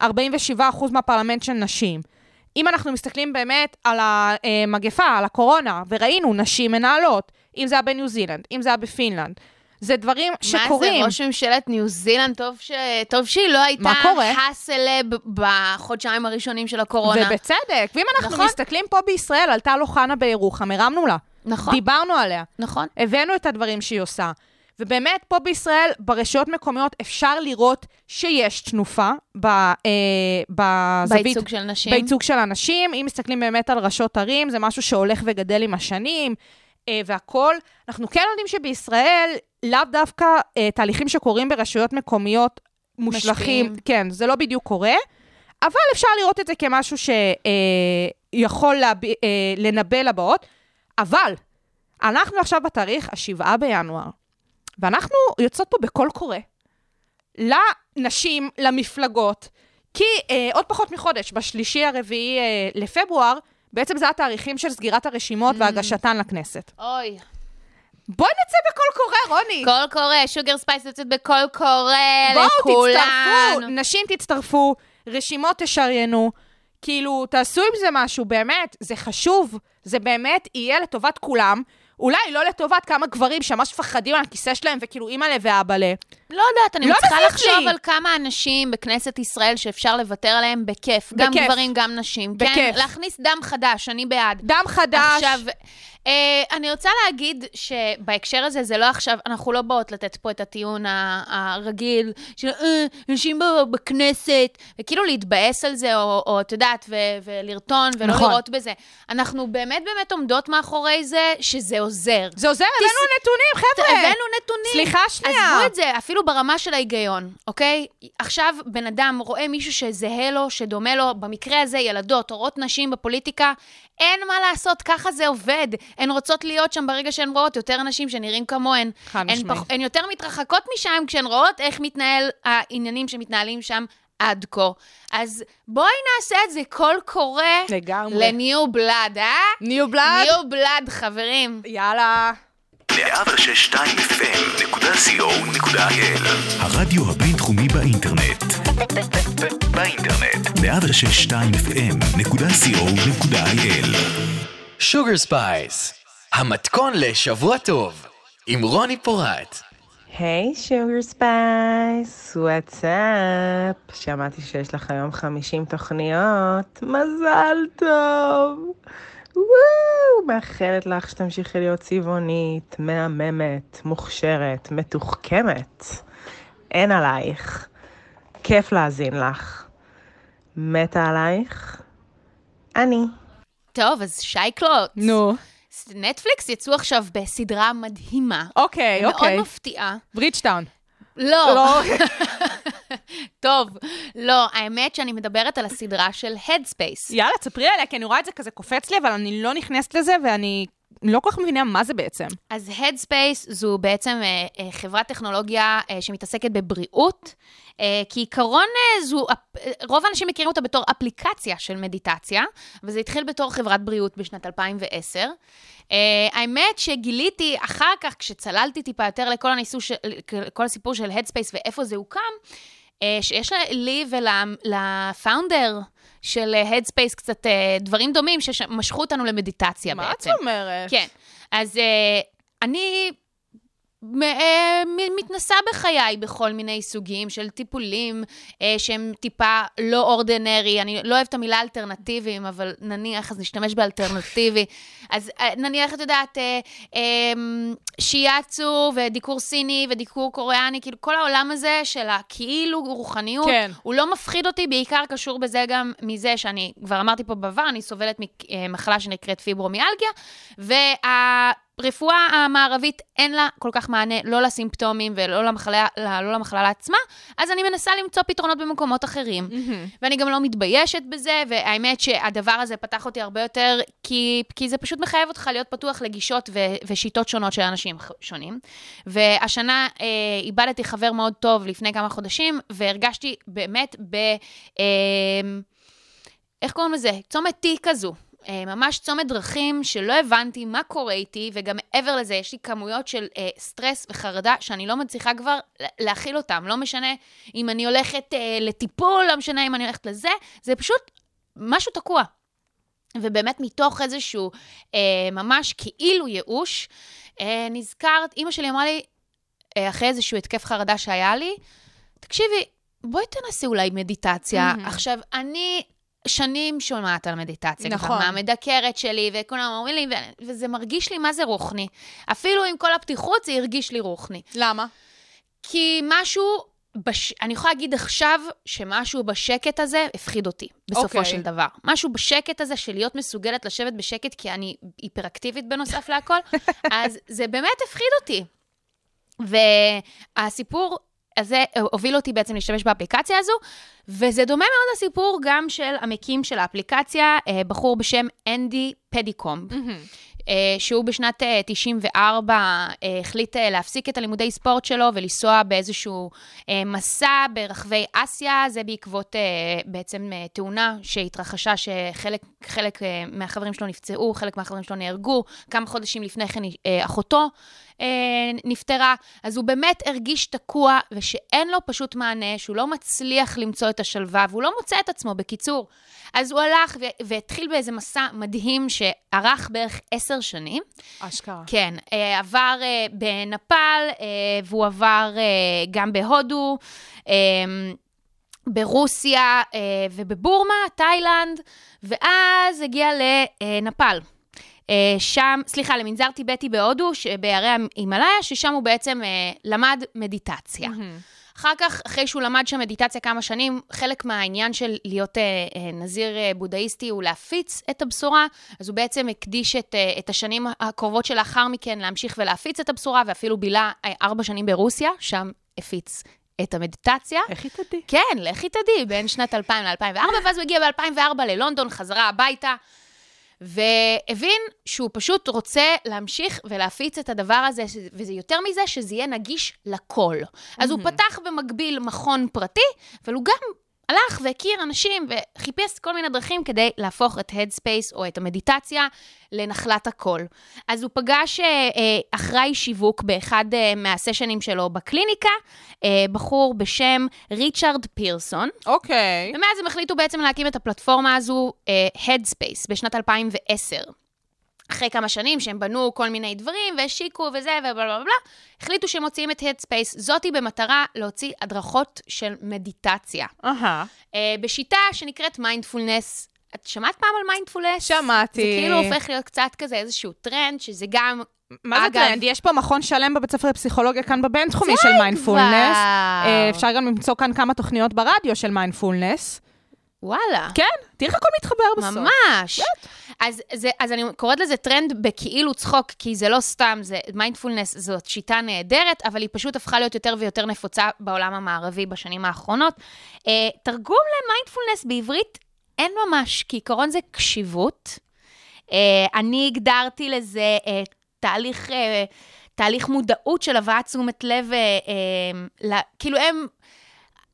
אה, 47% מהפרלמנט של נשים. אם אנחנו מסתכלים באמת על המגפה, על הקורונה, וראינו נשים מנהלות, אם זה היה בניו זילנד, אם זה היה בפינלנד, זה דברים שקורים. מה זה, ראש ממשלת ניו זילנד, טוב, ש... טוב שהיא לא הייתה? האסלב בחודשיים הראשונים של הקורונה. ובצדק. ואם אנחנו נכון. מסתכלים פה בישראל, עלתה לו חנה בירוחם, הרמנו לה. נכון, דיברנו עליה. נכון. הבאנו את הדברים שהיא עושה. ובאמת, פה בישראל, ברשויות מקומיות, אפשר לראות שיש תנופה ב, אה, בזווית... בייצוג של נשים. בייצוג של אנשים. אם מסתכלים באמת על ראשות ערים, זה משהו שהולך וגדל עם השנים, והכול. אנחנו כן יודעים שבישראל, לאו דווקא אה, תהליכים שקורים ברשויות מקומיות מושלכים, משפיעים. כן, זה לא בדיוק קורה, אבל אפשר לראות את זה כמשהו שיכול אה, להב... אה, לנבא לבאות. אבל, אנחנו עכשיו בתאריך ה-7 בינואר, ואנחנו יוצאות פה בקול קורא לנשים, למפלגות, כי אה, עוד פחות מחודש, בשלישי הרביעי אה, לפברואר, בעצם זה התאריכים של סגירת הרשימות Mm. והגשתן לכנסת. אוי. בואי נצא בקול קורא, רוני. קול קורא, Sugar Spice יוצאת בקול קורא בואו, לכולן. תצטרפו, נשים תצטרפו, רשימות תשריינו. כאילו, תעשו עם זה משהו, באמת, זה חשוב, זה באמת יהיה לטובת כולם. אולי לא לטובת כמה גברים שממש מפחדים על הכיסא שלהם, וכאילו אימא'לה ואבא'לה. לא יודעת, אני לא צריכה לחשוב לי. על כמה אנשים בכנסת ישראל שאפשר לוותר עליהם בכיף. גם בכיף. גברים, גם נשים. בכיף. כן, להכניס דם חדש, אני בעד. דם חדש. עכשיו, אה, אני רוצה להגיד שבהקשר הזה, זה לא עכשיו, אנחנו לא באות לתת פה את הטיעון הרגיל של אה, נשים בכנסת, וכאילו להתבאס על זה, או, את יודעת, ו- ולרטון, ולא נכון. לראות בזה. אנחנו באמת באמת עומדות מאחורי זה, שזה עוזר. זה עוזר, הבאנו נתונים, חבר'ה. הבאנו נתונים. סליחה שנייה. עזבו את זה, אפילו ברמה של ההיגיון, אוקיי? עכשיו בן אדם רואה מישהו שזהה לו, שדומה לו, במקרה הזה ילדות, הורות נשים בפוליטיקה, אין מה לעשות, ככה זה עובד. הן רוצות להיות שם ברגע שהן רואות יותר אנשים שנראים כמוהן. חד משמעית. הן יותר מתרחקות משם כשהן רואות איך מתנהל העניינים שמתנהלים שם עד כה. אז בואי נעשה את זה קול קורא לגמרי. ל new blood, אה? New blood? New blood, חברים. יאללה. 106.2 הרדיו הבינתחומי באינטרנט. באינטרנט. 106.2 Sugar Spice, המתכון לשבוע טוב, עם רוני פורט. היי Sugar Spice, what's up. שמעתי שיש לך היום 50 תוכניות, מזל טוב. וואו, מאחלת לך שתמשיכי להיות צבעונית, מהממת, מוכשרת, מתוחכמת. אין עלייך. כיף להאזין לך. מתה עלייך? אני. טוב, אז שייקלוט. נו. נטפליקס יצאו עכשיו בסדרה מדהימה. אוקיי, מאוד אוקיי. מפתיעה. ברידג'טאון. לא. לא. טוב, לא, האמת שאני מדברת על הסדרה של Headspace. יאללה, תספרי עליה, כי אני רואה את זה כזה קופץ לי, אבל אני לא נכנסת לזה, ואני לא כל כך מבינה מה זה בעצם. אז Headspace זו בעצם אה, אה, חברת טכנולוגיה אה, שמתעסקת בבריאות. אה, כעיקרון, אה, זו, אה, רוב האנשים מכירים אותה בתור אפליקציה של מדיטציה, וזה התחיל בתור חברת בריאות בשנת 2010. אה, האמת שגיליתי אחר כך, כשצללתי טיפה יותר לכל, הניסו של, כל הסיפור של Headspace ואיפה זה הוקם, שיש לי ולפאונדר של אה, Headspace קצת אה, דברים דומים שמשכו אותנו למדיטציה מה את בעצם. אומרת? כן. אז אני אה, מתנסה בחיי בכל מיני סוגים של טיפולים uh, שהם טיפה לא אורדינרי. אני לא אוהבת את המילה אלטרנטיביים, אבל נניח, אז נשתמש באלטרנטיבי. אז uh, נניח, את יודעת, um, שיאצו ודיקור סיני ודיקור קוריאני, כאילו כל העולם הזה של הכאילו רוחניות, כן. הוא לא מפחיד אותי, בעיקר קשור בזה גם מזה שאני, כבר אמרתי פה בעבר, אני סובלת ממחלה שנקראת פיברומיאלגיה, והרפואה המערבית אין לה כל כך מענה, לא לסימפטומים ולא למחלה, לא למחלה לעצמה, אז אני מנסה למצוא פתרונות במקומות אחרים. ואני גם לא מתביישת בזה, והאמת שהדבר הזה פתח אותי הרבה יותר, כי, כי זה פשוט מחייב אותך להיות פתוח לגישות ו, ושיטות שונות של אנשים שונים. והשנה אה, איבדתי חבר מאוד טוב לפני כמה חודשים, והרגשתי באמת ב... אה, איך קוראים לזה? צומת T כזו. אה, ממש צומת דרכים שלא הבנתי מה קורה איתי, וגם מעבר לזה, יש לי כמויות של אה, סטרס וחרדה שאני לא מצליחה כבר לה- להכיל אותם. לא משנה אם אני הולכת אה, לטיפול, לא משנה אם אני הולכת לזה, זה פשוט משהו תקוע. ובאמת מתוך איזשהו אה, ממש כאילו ייאוש, אה, נזכרת, אימא שלי אמרה לי, אה, אחרי איזשהו התקף חרדה שהיה לי, תקשיבי, בואי תנסי אולי מדיטציה. מהמם. עכשיו, אני שנים שומעת על מדיטציה, נכון. כבר מהמדקרת שלי, וכולם אומרים לי, ו- וזה מרגיש לי מה זה רוחני. אפילו עם כל הפתיחות, זה הרגיש לי רוחני. למה? כי משהו, בש... אני יכולה להגיד עכשיו שמשהו בשקט הזה הפחיד אותי, בסופו אוקיי. okay. של דבר. משהו בשקט הזה של להיות מסוגלת לשבת בשקט, כי אני היפראקטיבית בנוסף להכל, אז זה באמת הפחיד אותי. והסיפור הזה הוביל אותי בעצם להשתמש באפליקציה הזו, וזה דומה מאוד לסיפור גם של המקים של האפליקציה, אה, בחור בשם אנדי פדיקומב. אה, שהוא בשנת אה, 94 אה, החליט אה, להפסיק את הלימודי ספורט שלו ולנסוע באיזשהו אה, מסע ברחבי אסיה, זה בעקבות אה, בעצם אה, תאונה שהתרחשה, שחלק חלק, אה, מהחברים שלו נפצעו, חלק מהחברים שלו נהרגו, כמה חודשים לפני כן אה, אחותו אה, נפטרה, אז הוא באמת הרגיש תקוע ושאין לו פשוט מענה, שהוא לא מצליח למצוא את השלווה והוא לא מוצא את עצמו, בקיצור. אז הוא הלך והתחיל באיזה מסע מדהים שארך בערך עשר שנים. אשכרה. כן, אה, עבר אה, בנפאל, אה, והוא עבר גם בהודו, ברוסיה ובבורמה, תאילנד, ואז הגיע לנפאל. שם, סליחה, למנזר טיבטי בהודו, בהרי ההימאליה, ששם הוא בעצם למד מדיטציה. אחר כך, אחרי שהוא למד שם מדיטציה כמה שנים, חלק מהעניין של להיות אה, אה, נזיר אה, בודהיסטי הוא להפיץ את הבשורה, אז הוא בעצם הקדיש את, אה, את השנים הקרובות שלאחר מכן להמשיך ולהפיץ את הבשורה, ואפילו בילה אה, ארבע שנים ברוסיה, שם הפיץ את המדיטציה. היא תדעי? כן, לכי תדעי, בין שנת 2000 ל-2004, ואז הוא הגיע ב-2004 ללונדון, חזרה הביתה, והבין שהוא פשוט רוצה להמשיך ולהפיץ את הדבר הזה, וזה יותר מזה, שזה יהיה נגיש לכל. אז הוא פתח במקביל מכון פרטי, אבל הוא גם הלך והכיר אנשים וחיפש כל מיני דרכים כדי להפוך את Headspace או את המדיטציה לנחלת הכל. אז הוא פגש אה, אה, אחראי שיווק באחד אה, מהסשנים שלו בקליניקה, בחור בשם ריצ'רד פירסון, אוקיי. ומאז הם החליטו בעצם להקים את הפלטפורמה הזו, Headspace, בשנת 2010. אחרי כמה שנים שהם בנו כל מיני דברים והשיקו וזה ובלה בלה בלה, החליטו שהם מוציאים את Headspace, זאתי במטרה להוציא הדרכות של מדיטציה. אה, בשיטה שנקראת מיינדפולנס. את שמעת פעם על מיינדפולנס? שמעתי. זה כאילו הופך להיות קצת כזה איזשהו טרנד, שזה גם... מה זה אגב- טרנד? יש פה מכון שלם בבית ספר לפסיכולוגיה כאן בבינתחומי של מיינדפולנס. אה, אפשר גם למצוא כאן כמה תוכניות ברדיו של מיינדפולנס. וואלה. כן, תראי איך הכל מתחבר בסוף. ממש. אז, זה, אז אני קוראת לזה טרנד בכאילו צחוק, כי זה לא סתם, זה מיינדפולנס, זאת שיטה נהדרת, אבל היא פשוט הפכה להיות יותר ויותר נפוצה בעולם המערבי בשנים האחרונות. אה, תרגום למיינדפולנס בעברית אין ממש, כי עיקרון זה קשיבות. אה, אני הגדרתי לזה אה, תהליך, אה, תהליך מודעות של הבאת תשומת לב, אה, אה, ל- כאילו הם...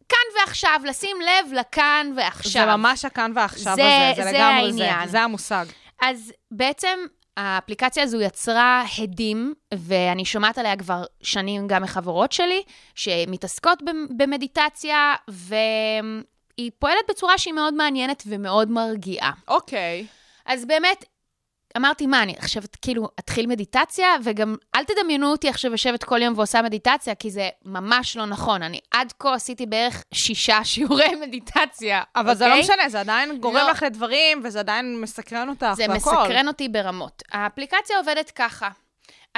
כאן ועכשיו, לשים לב לכאן ועכשיו. זה ממש הכאן ועכשיו זה- הזה, זה זה לגמרי זה, העניין. זה המושג. אז בעצם האפליקציה הזו יצרה הדים, ואני שומעת עליה כבר שנים גם מחברות שלי, שמתעסקות במ- במדיטציה, והיא פועלת בצורה שהיא מאוד מעניינת ומאוד מרגיעה. אוקיי. אז באמת, אמרתי, מה, אני עכשיו כאילו אתחיל מדיטציה, וגם אל תדמיינו אותי עכשיו יושבת כל יום ועושה מדיטציה, כי זה ממש לא נכון. אני עד כה עשיתי בערך שישה שיעורי מדיטציה, אבל זה לא אוקיי? משנה, זה עדיין גורם לא. לך לדברים, וזה עדיין מסקרן אותך זה והכל. מסקרן אותי ברמות. האפליקציה עובדת ככה.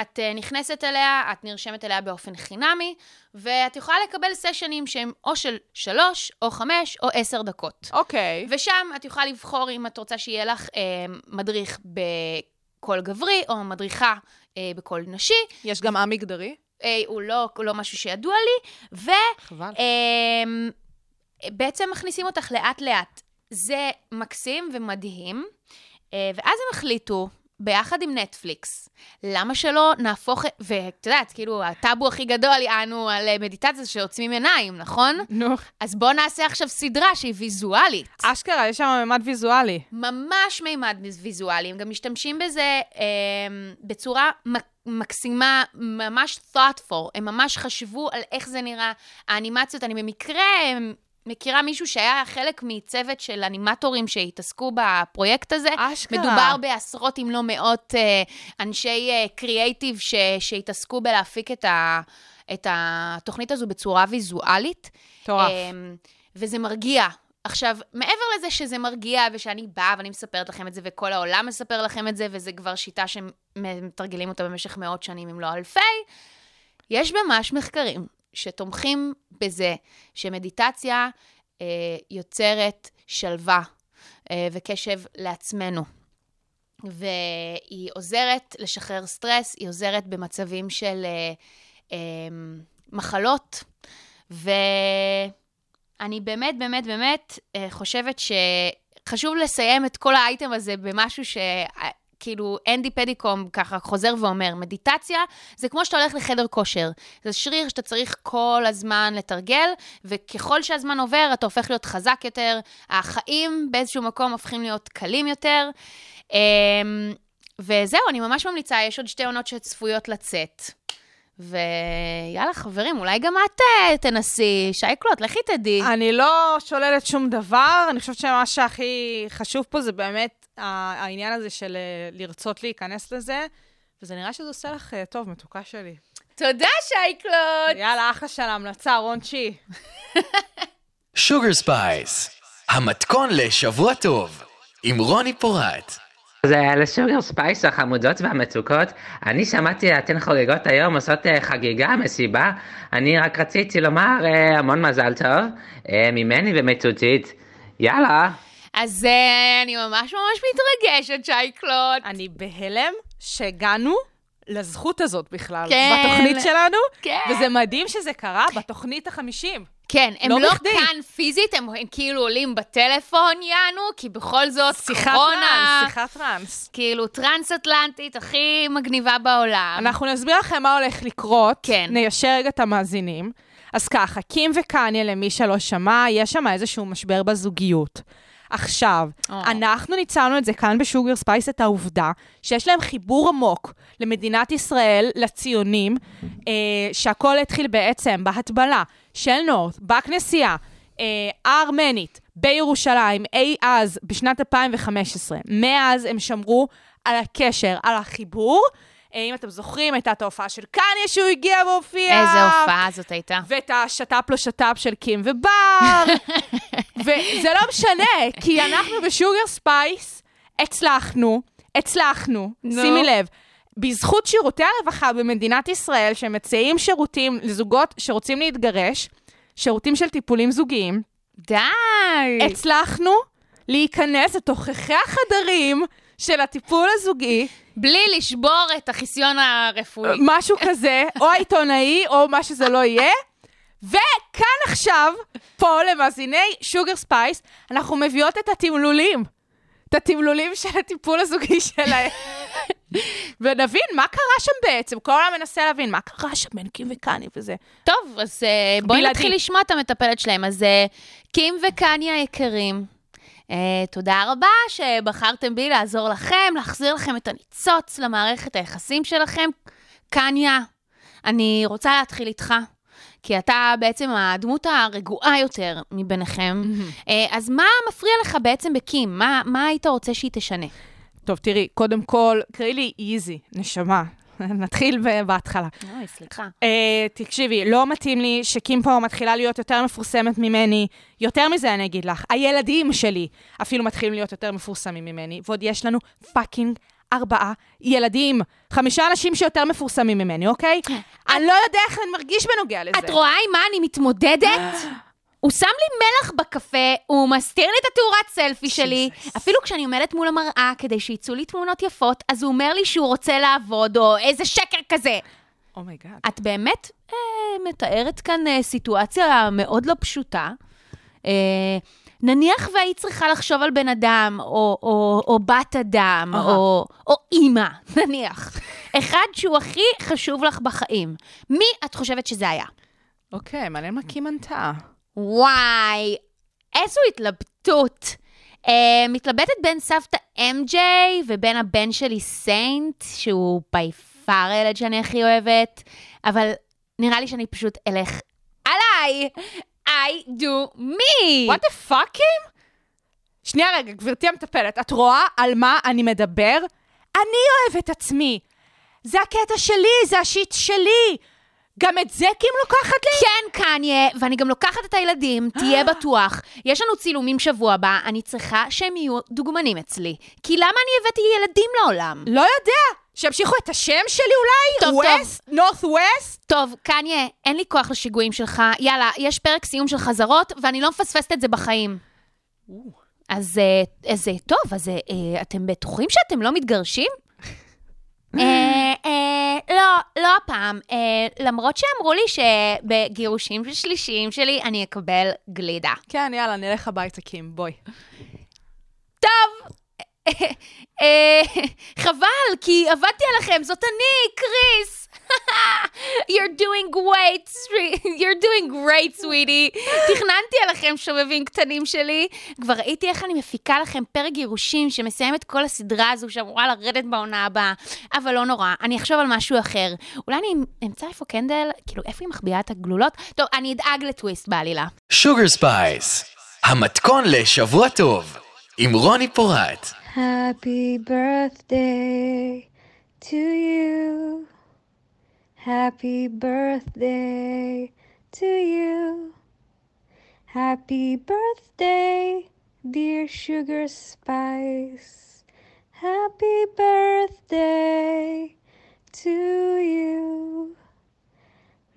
את uh, נכנסת אליה, את נרשמת אליה באופן חינמי, ואת יכולה לקבל סשנים שהם או של שלוש, או חמש, או עשר דקות. אוקיי. ושם את יכולה לבחור אם את רוצה שיהיה לך אה, מדריך בקול גברי, או מדריכה אה, בקול נשי. יש גם עם מגדרי? אה, הוא, לא, לא משהו שידוע לי, ו... חבל. אמ, בעצם מכניסים אותך לאט-לאט. זה מקסים ומדהים, אה, ואז הם החליטו, ביחד עם נטפליקס, למה שלא נהפוך, ואת יודעת, כאילו, הטאבו הכי גדול יענו על מדיטציה שעוצמים עיניים, נכון? נו. אז בואו נעשה עכשיו סדרה שהיא ויזואלית. אשכרה, יש שם ממד ויזואלי. ממש מימד ויזואלי, הם גם משתמשים בזה אה, בצורה מק- מקסימה, ממש thoughtful, הם ממש חשבו על איך זה נראה, האנימציות, אני במקרה אה, מכירה מישהו שהיה חלק מצוות של אנימטורים שהתעסקו בפרויקט הזה. אשכרה. מדובר בעשרות אם לא מאות אה, אנשי אה, קריאייטיב ש- שהתעסקו בלהפיק את, ה- את התוכנית הזו בצורה ויזואלית. מטורף. אמ, וזה מרגיע. עכשיו, מעבר לזה שזה מרגיע ושאני באה ואני מספרת לכם את זה וכל העולם מספר לכם את זה, וזו כבר שיטה שמתרגלים אותה במשך מאות שנים, אם לא אלפי, יש ממש מחקרים שתומכים בזה שמדיטציה אה, יוצרת שלווה אה, וקשב לעצמנו. והיא עוזרת לשחרר סטרס, היא עוזרת במצבים של אה, אה, מחלות, ואני באמת, באמת, באמת אה, חושבת שחשוב לסיים את כל האייטם הזה במשהו ש... כאילו, אנדי פדיקום ככה חוזר ואומר, מדיטציה זה כמו שאתה הולך לחדר כושר. זה שריר שאתה צריך כל הזמן לתרגל, וככל שהזמן עובר, אתה הופך להיות חזק יותר, החיים באיזשהו מקום הופכים להיות קלים יותר. אמ, וזהו, אני ממש ממליצה, יש עוד שתי עונות שצפויות לצאת. ויאללה, חברים, אולי גם את אה, תנסי. שייקלוט, לכי תדעי. אני לא שוללת שום דבר, אני חושבת שמה שהכי חשוב פה זה באמת העניין הזה של אה, לרצות להיכנס לזה, וזה נראה שזה עושה לך אה, טוב, מתוקה שלי. תודה, שייקלוט. יאללה, אחלה של ההמלצה, רון צ'י. Sugar Spice, המתכון לשבוע טוב, עם רוני פורט. אז אה, ל Sugar Spice החמודות והמתוקות, אני שמעתי אתן חוגגות היום עושות אה, חגיגה, מסיבה, אני רק רציתי לומר המון מזל טוב, ממני ומתותית, יאללה. אז אה, אני ממש ממש מתרגשת, שייקלוט. אני בהלם שהגענו לזכות הזאת בכלל, כן. בתוכנית שלנו, כן. וזה מדהים שזה קרה בתוכנית החמישים. כן, הם לא לא, בכדי. כאן פיזית, הם, הם כאילו עולים בטלפון, יענו, כי בכל זאת, שיחת קורונה, טראנס, שיחת טראנס. כאילו טרנס-אטלנטית הכי מגניבה בעולם. אנחנו נסביר לכם מה הולך לקרות, כן. ניישר רגע את המאזינים. אז ככה, קים וקניה, למי שלא שמע, יש שם איזשהו משבר בזוגיות. עכשיו, או. אנחנו ניצלנו את זה כאן ב Sugar Spice, את העובדה שיש להם חיבור עמוק למדינת ישראל, לציונים, אה, שהכל התחיל בעצם בהטבלה של נורת' בכנסייה אה, הארמנית בירושלים, אי אז, בשנת 2015. מאז הם שמרו על הקשר, על החיבור. אה, אם אתם זוכרים, הייתה את ההופעה של קניה שהוא הגיע והופיע. איזה הופעה זאת הייתה. ואת השת"פ לא שת"פ של קים ובר. וזה לא משנה, כי אנחנו ב Sugar Spice הצלחנו, הצלחנו, נו. שימי לב, בזכות שירותי הרווחה במדינת ישראל, שמציעים שירותים לזוגות שרוצים להתגרש, שירותים של טיפולים זוגיים, די. הצלחנו להיכנס לתוככי החדרים של הטיפול הזוגי, בלי לשבור את החיסיון הרפואי. משהו כזה, או העיתונאי, או מה שזה לא יהיה. וכאן עכשיו, פה למאזיני Sugar Spice, אנחנו מביאות את התמלולים. את התמלולים של הטיפול הזוגי שלהם. ונבין מה קרה שם בעצם. כל העולם מנסה להבין מה קרה שם בין קים וקני וזה. טוב, אז אה, בואי בלעדי. נתחיל לשמוע את המטפלת שלהם. אז אה, קים וקניה היקרים, תודה רבה שבחרתם בי לעזור לכם, להחזיר לכם את הניצוץ למערכת היחסים שלכם. קניה, אני רוצה להתחיל איתך. כי אתה בעצם הדמות הרגועה יותר מביניכם. אה, אז מה מפריע לך בעצם בקים? מה, מה היית רוצה שהיא תשנה? טוב, תראי, קודם כל, קראי לי איזי, נשמה. נתחיל בהתחלה. אוי, סליחה. Uh, תקשיבי, לא מתאים לי שקים פה מתחילה להיות יותר מפורסמת ממני. יותר מזה אני אגיד לך, הילדים שלי אפילו מתחילים להיות יותר מפורסמים ממני, ועוד יש לנו fucking ארבעה ילדים. חמישה אנשים שיותר מפורסמים ממני, אוקיי? אני לא יודע איך אני מרגיש בנוגע לזה. את רואה עם מה אני מתמודדת? הוא שם לי מלח בקפה, הוא מסתיר לי את התאורת סלפי שלי. אפילו כשאני עומדת מול המראה כדי שיצאו לי תמונות יפות, אז הוא אומר לי שהוא רוצה לעבוד, או איזה שקר כזה. oh my god. את באמת אה, מתארת כאן אה, סיטואציה מאוד לא פשוטה. אה, נניח והיית צריכה לחשוב על בן אדם, או, או, או בת אדם, אהה. או, או אימא, נניח. אחד שהוא הכי חשוב לך בחיים. מי את חושבת שזה היה? אוקיי, מעניין מה קים ענתה. וואי, איזו התלבטות. Uh, מתלבטת בין סבתא MJ ובין הבן שלי סיינט, שהוא בי פאר הילד שאני הכי אוהבת, אבל נראה לי שאני פשוט אלך עליי. I do me. וואט דה פאקים? שנייה רגע, גברתי המטפלת, את רואה על מה אני מדבר? אני אוהבת עצמי. זה הקטע שלי, זה השיט שלי. גם את זה קים לוקחת לי? כן, קניה, ואני גם לוקחת את הילדים, תהיה בטוח. יש לנו צילומים שבוע הבא, אני צריכה שהם יהיו דוגמנים אצלי. כי למה אני הבאתי ילדים לעולם? לא יודע. שימשיכו את השם שלי אולי? טוב, טוב. ווסט? נורת ווסט? טוב, קניה, אין לי כוח לשיגועים שלך. יאללה, יש פרק סיום של חזרות, ואני לא מפספסת את זה בחיים. אז, אה, אז אה, טוב, אז אה, אתם בטוחים שאתם לא מתגרשים? אה, אה, לא, לא הפעם. אה, למרות שאמרו לי שבגירושים שלישיים שלי אני אקבל גלידה. כן, יאללה, נלך הביתה, קים, בואי. טוב, חבל, כי עבדתי עליכם, זאת אני, קריס. You're doing great, sweet- you're doing great, sweetie. תכננתי עליכם, שובבים קטנים שלי. כבר ראיתי איך אני מפיקה לכם פרק גירושים שמסיים את כל הסדרה הזו שאמורה לרדת בעונה הבאה. אבל לא נורא, אני אחשוב על משהו אחר. אולי אני אמצא איפה קנדל, כאילו, איפה היא מחביאה את הגלולות? טוב, אני אדאג לטוויסט בעלילה. Sugar Spice, המתכון לשבוע טוב, עם רוני פורט. Happy birthday to you. Happy birthday to you. Happy birthday, dear Sugar Spice. Happy birthday to you.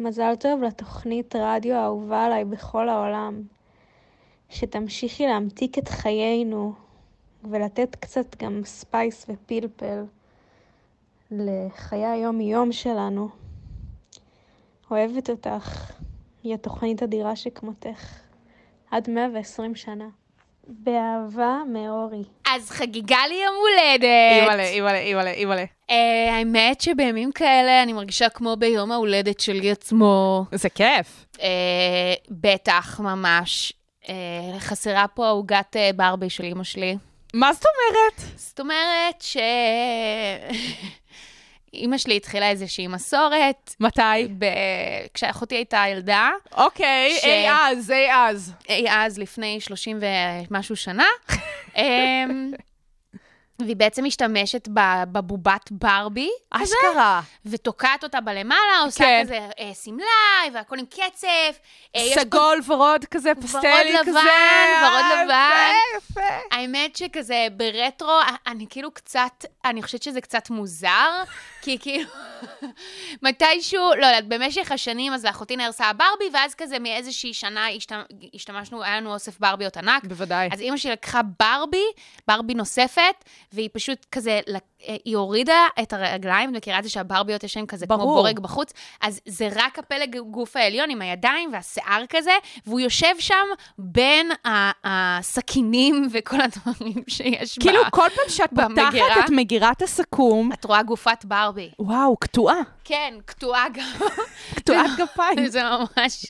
מזל טוב לתוכנית רדיו האהובה עליי בכל העולם. שתמשיכי להמתיק את חיינו ולתת קצת גם spice ופלפל לחיי היום-יום שלנו. אוהבת אותך, היא התוכנית אדירה שכמותך. עד 120 שנה. באהבה מאורי. אז חגיגה לי יום הולדת. אימא'לה, אימא'לה, אימא'לה, אימא'לה. אה, האמת שבימים כאלה אני מרגישה כמו ביום ההולדת שלי עצמו. זה כיף. אה, בטח, ממש. אה, חסרה פה עוגת אה, ברבי של אמא שלי. מה זאת אומרת? זאת אומרת ש... אמא שלי התחילה איזושהי מסורת. מתי? ב... כשאחותי הייתה ילדה. אוקיי, ש- אי אז, אי אז. אי אז, לפני 30 ומשהו שנה. והיא בעצם משתמשת בבובת ברבי. אשכרה. ותוקעת אותה בלמעלה, עושה כן. כזה אה, שמלה, והכל עם קצף. אה, יש פה סגול ורוד כזה, פסטלי ורוד כזה. לבן, ורוד אה, לבן. יפה, יפה. האמת שכזה ברטרו, אני כאילו קצת, אני חושבת שזה קצת מוזר, כי כאילו, מתישהו, לא יודעת, במשך השנים, אז לאחותי נהרסה הברבי, ואז כזה מאיזושהי שנה השת- השתמשנו, היה לנו אוסף ברביות ענק. בוודאי. אז אימא שלי לקחה ברבי, ברבי נוספת, והיא פשוט כזה, אה, היא הורידה את הרגליים, את מכירה את זה שהברביות יש להן כזה כמו ברור. בורג בחוץ, אז זה רק הפלג גוף העליון עם הידיים והשיער כזה, והוא יושב שם בין הסכינים וכל הדברים שיש בה. כאילו, כל פעם שאת במגירה. פותחת את מגירת הסכו"ם, את רואה גופת ברבי. וואו, קטועה. כן, קטועה גם. קטועת גפיים. זה ממש,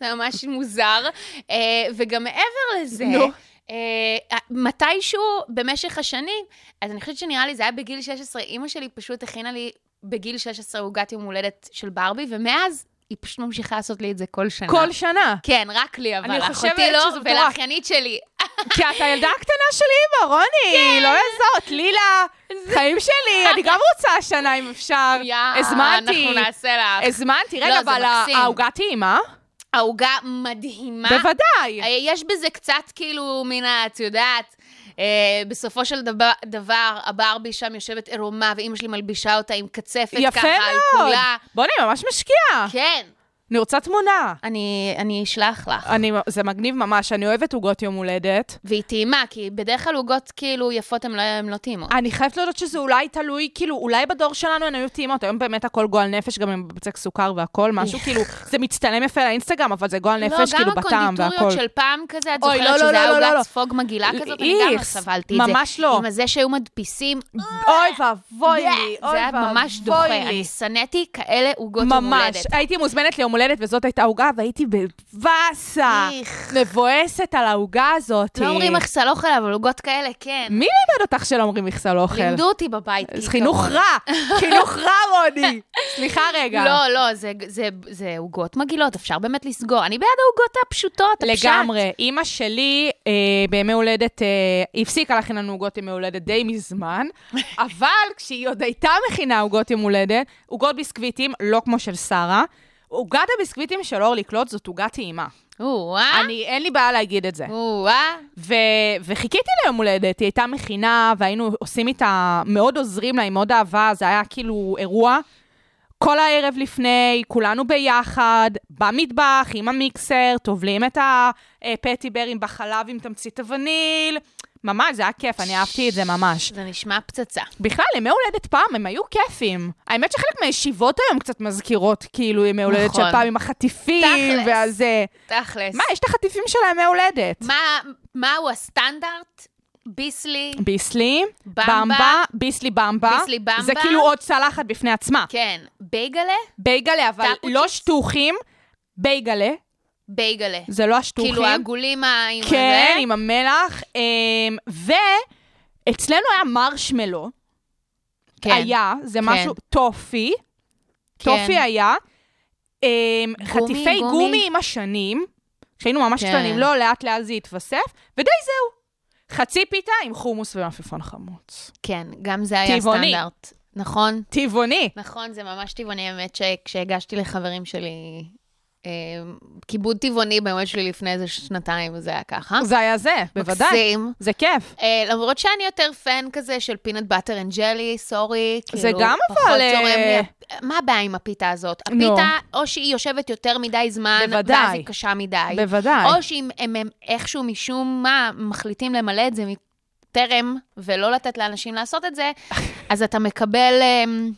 זה ממש מוזר. אה, וגם מעבר לזה, נו. אה, מתישהו במשך השנים, אז אני חושבת שנראה לי, זה היה בגיל 16, אימא שלי פשוט הכינה לי בגיל 16 עוגת יום הולדת של ברבי, ומאז היא פשוט ממשיכה לעשות לי את זה כל שנה. כל שנה. כן, רק לי, אבל אחותי לא. ולאחיינית שלי. כי את הילדה הקטנה של אימא, רוני, לא יעזור, טלילה, חיים שלי, אני גם רוצה השנה אם אפשר. הזמנתי. אנחנו נעשה לך. הזמנתי, לא, רגע, אבל מקסים. העוגה טעימה? העוגה מדהימה. בוודאי. אה, יש בזה קצת כאילו מן, ה- את יודעת, אה, בסופו של דבר, דבר, הברבי שם יושבת עירומה, ואימא שלי מלבישה אותה עם קצפת יפה ככה על מאוד. כולה. בואי, אני ממש משקיעה. כן. אני רוצה תמונה. אני, אני אשלח לך. אני, זה מגניב ממש, אני אוהבת עוגות יום הולדת. והיא טעימה, כי בדרך כלל עוגות כאילו יפות הן לא, לא טעימות. אני חייבת להודות שזה אולי תלוי, כאילו, אולי בדור שלנו הן היו טעימות, היום באמת הכל גועל נפש, גם עם בצק סוכר והכל, משהו. כאילו, זה מצטלם יפה לאינסטגרם, אבל זה גועל לא, נפש, כאילו, גם בטעם והכל. הקונדיטוריות של פעם כזה, את אוי, זוכרת לא, לא, שזה לא, היה לא, לא, עוגת לא. ספוג מגעילה כזאת? אני גם לא סבלתי את זה. ממש לא. עם הזה שהיו מדפיסים. אוי ואבוי לי, זה אוי היה ממש ואבוי דוחה. לי. אני שנאתי כאלה עוגות יום ממש. הולדת. הייתי מוזמנת ליום הולדת וזאת הייתה עוגה, והייתי בבאסה. איך. מבואסת על העוגה הזאת. לא אומרים מחסל אוכל, אבל עוגות כאלה, כן. מי לימד אותך שלא אומרים מכסל אוכל? לימדו אותי בבית. זה כעיקרון. חינוך רע, חינוך רע, רוני. סליחה רגע. לא, לא, זה- עוגות מגעילות, אפשר באמת לסגור. אני בעד העוגות הפשוטות, הפשט. לגמרי. אימא שלי אה, בימי הולדת, אה, הפסיקה להכין לנו עוגות ימי הולדת די מזמן, אבל כשהיא עוד הייתה מכינה עוגות יום הולדת, עוגות ביסקוויטים, לא כמו של שרה, עוגת הביסקוויטים של אורלי קלוט זאת עוגה טעימה. או-אה, אני, אין לי בעיה להגיד את זה. או-אה. ו- וחיכיתי ליום הולדת, היא הייתה מכינה, והיינו עושים איתה, מאוד עוזרים לה, היא מאוד אהבה, זה היה כאילו אירוע. כל הערב לפני, כולנו ביחד, במטבח, עם המיקסר, טובלים את הפטיברים בחלב עם תמצית הווניל. ממש, זה היה כיף, אני אהבתי את זה ממש. זה נשמע פצצה. בכלל, ימי הולדת פעם, הם היו כיפים. האמת שחלק מהישיבות היום קצת מזכירות, כאילו, ימי הולדת נכון. של פעם עם החטיפים, תכלס. והזה. תכלס. מה, יש את החטיפים של הימי הולדת. מה- מהו הסטנדרט? ביסלי? ביסלי, במבה. במבה, ביסלי במבה. ביסלי במבה. זה כאילו עוד צלחת בפני עצמה. כן. בייגלה? בייגלה, אבל לא? שטוחים, בייגלה, בייגלה. זה לא השטוחים. כאילו העגולים עם כן? עם המלח. אמ, ואצלנו היה מרשמלו. כן. היה, זה כן. משהו, טופי. כן. טופי היה. אמ, גומי, חטיפי גומי. גומי עם השנים, כשהיינו ממש כן. קטנים, לא, לאט לאט זה התווסף, ודי זהו. חצי פיתה עם חומוס ומלפפון חמוץ. כן, גם זה היה טבעוני. הסטנדרט. נכון? טבעוני. נכון, זה ממש טבעוני, האמת שכשהגשתי לחברים שלי כיבוד טבעוני ביום שלי לפני איזה שנתיים, זה היה ככה. זה היה זה, בוודאי. מקסים. זה כיף. אה, למרות שאני יותר fan כזה של peanut butter and jelly, sorry. זה כאילו, גם פחות אבל, זורם אה, לי. מה הבעיה עם הפיתה הזאת? הפיתה, או שהיא יושבת יותר מדי זמן, בוודאי. ואז היא קשה מדי. בוודאי. או שאם הם, הם איכשהו משום מה מחליטים למלא את זה טרם, ולא לתת לאנשים לעשות את זה, אז אתה מקבל אמ,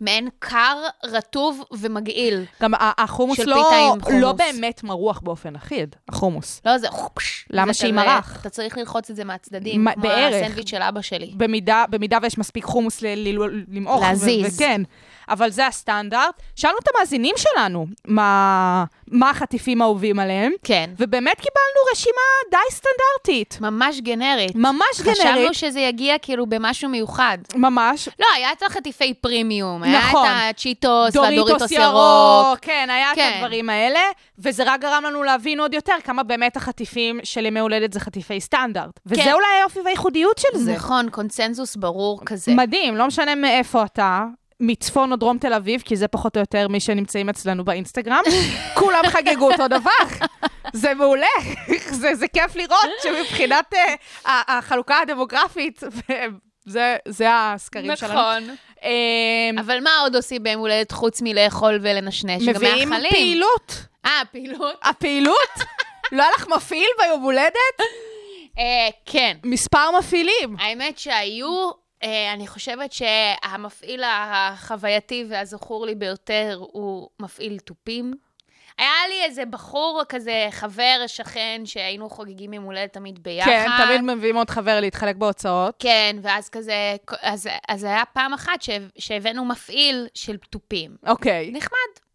מעין קר, רטוב ומגעיל. גם החומוס לא, חומוס. לא באמת מרוח באופן אחיד, החומוס. לא, זה חופש. למה שימרח? כזה- אתה צריך ללחוץ את זה מהצדדים, מה- כמו בערך. הסנדוויץ' של אבא שלי. במידה, במידה ויש מספיק חומוס ל- ל- למעוך. להזיז. וכן. אבל זה הסטנדרט. שאלנו את המאזינים שלנו מה, מה החטיפים האהובים עליהם, כן. ובאמת קיבלנו רשימה די סטנדרטית. ממש גנרית. ממש חשבנו גנרית. שזה יגיע כאילו במשהו מיוחד. ממש. לא, היה את החטיפי פרימיום. נכון. היה את הצ'יטוס דוריטוס והדוריטוס ירוק, ירוק. כן, היה כן. את הדברים האלה, וזה רק גרם לנו להבין עוד יותר כמה באמת החטיפים של ימי הולדת זה חטיפי סטנדרט. וזה כן. אולי היופי והייחודיות של זה. נכון, קונצנזוס ברור כזה. מדהים, לא משנה מאיפה אתה. מצפון או דרום תל אביב, כי זה פחות או יותר מי שנמצאים אצלנו באינסטגרם, כולם חגגו אותו דבר. זה מעולה, זה, זה כיף לראות שמבחינת uh, החלוקה הדמוגרפית, זה, זה הסקרים שלנו. נכון. אמ, אבל מה עוד עושים ביום הולדת חוץ מלאכול ולנשנש? מביאים. פעילות. אה, פעילות? הפעילות? לא היה לך מפעיל ביום הולדת? אה, כן. מספר מפעילים. האמת שהיו, אני חושבת שהמפעיל החווייתי והזכור לי ביותר הוא מפעיל תופים. היה לי איזה בחור כזה, חבר, שכן, שהיינו חוגגים יום הולדת תמיד ביחד. כן, תמיד מביאים עוד חבר להתחלק בהוצאות. כן, ואז כזה, אז, אז היה פעם אחת ש, שהבאנו מפעיל של תופים. אוקיי. נחמד.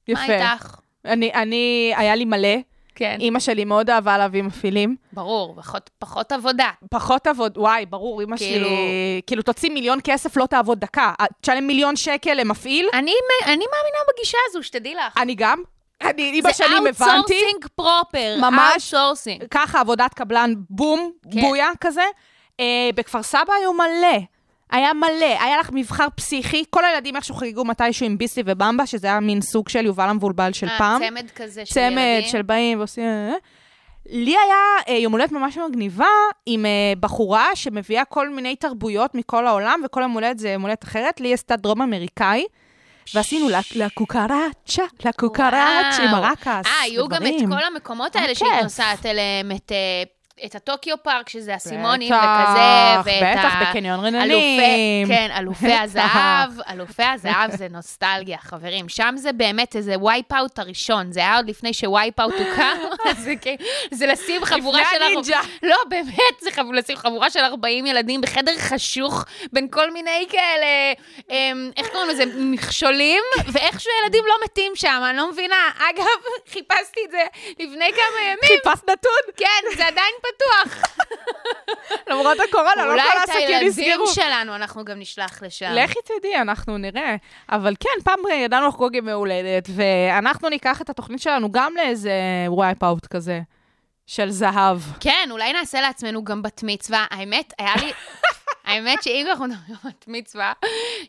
יפה. מה איתך? אני, אני, היה לי מלא. כן. אימא שלי מאוד אהבה להביא מפעילים. ברור, פחות, פחות עבודה. פחות עבוד, וואי, ברור, אימא כאילו- שלי... כאילו, תוציא מיליון כסף, לא תעבוד דקה. תשלם מיליון שקל למפעיל. אני, אני מאמינה בגישה הזו, שתדעי לך. אני גם. אני, עם השנים זה הבנתי. outsourcing פרופר. ממש. אאוטסורסינג. ככה, עבודת קבלן, בום, כן. בויה כזה. אה, בכפר סבא היו מלא. היה מלא, היה לך מבחר פסיכי. כל הילדים איכשהו חגגו מתישהו עם ביסלי ובמבה, שזה היה מין סוג של יובל המבולבל של אה, פעם. צמד כזה של צמד ילדים. של באים ועושים... אה, אה. לי היה יום הולדת ממש מגניבה עם בחורה שמביאה כל מיני תרבויות מכל העולם, וכל יום הולדת זה יום הולדת אחרת. לי עשתה דרום אמריקאי, ועשינו לה- לקוקרצ'ה, לקוקרצ'ה עם וואו. הרקס. אה, היו גם את. כל המקומות האלה שהיא כיף. נוסעת אליהם, את... את הטוקיו פארק, שזה הסימונים בטח, וכזה, ואת בטח, ה- בקניון אלופי- רננים. כן, אלופי. הזהב, אלופי הזהב זה נוסטלגיה, חברים. שם זה באמת איזה וייפ-אאוט הראשון, זה היה עוד לפני שווייפ-אאוט הוקם, זה זה לשים חבורה לפני של... ארבע- הנינג'ה. לא, באמת, זה חב- לשים חבורה של 40 ילדים בחדר חשוך, בין כל מיני כאלה, אמ, איך קוראים לזה, מכשולים, ואיכשהו ילדים לא מתים שם, אני לא מבינה. אגב, חיפשתי את זה לפני כמה ימים. חיפשת נתון? כן, זה עדיין פתוח. למרות הקורונה, לא אולי כל את העסקים הילדים נסגרו. שלנו אנחנו גם נשלח לשם. לכי תדעי, אנחנו נראה. אבל כן, פעם ידענו לחגוג ימי הולדת, ואנחנו ניקח את התוכנית שלנו גם לאיזה וייפ אאוט כזה, של זהב. כן, אולי נעשה לעצמנו גם בת מצווה. האמת, היה לי... האמת שאם אנחנו מדברים על בת מצווה,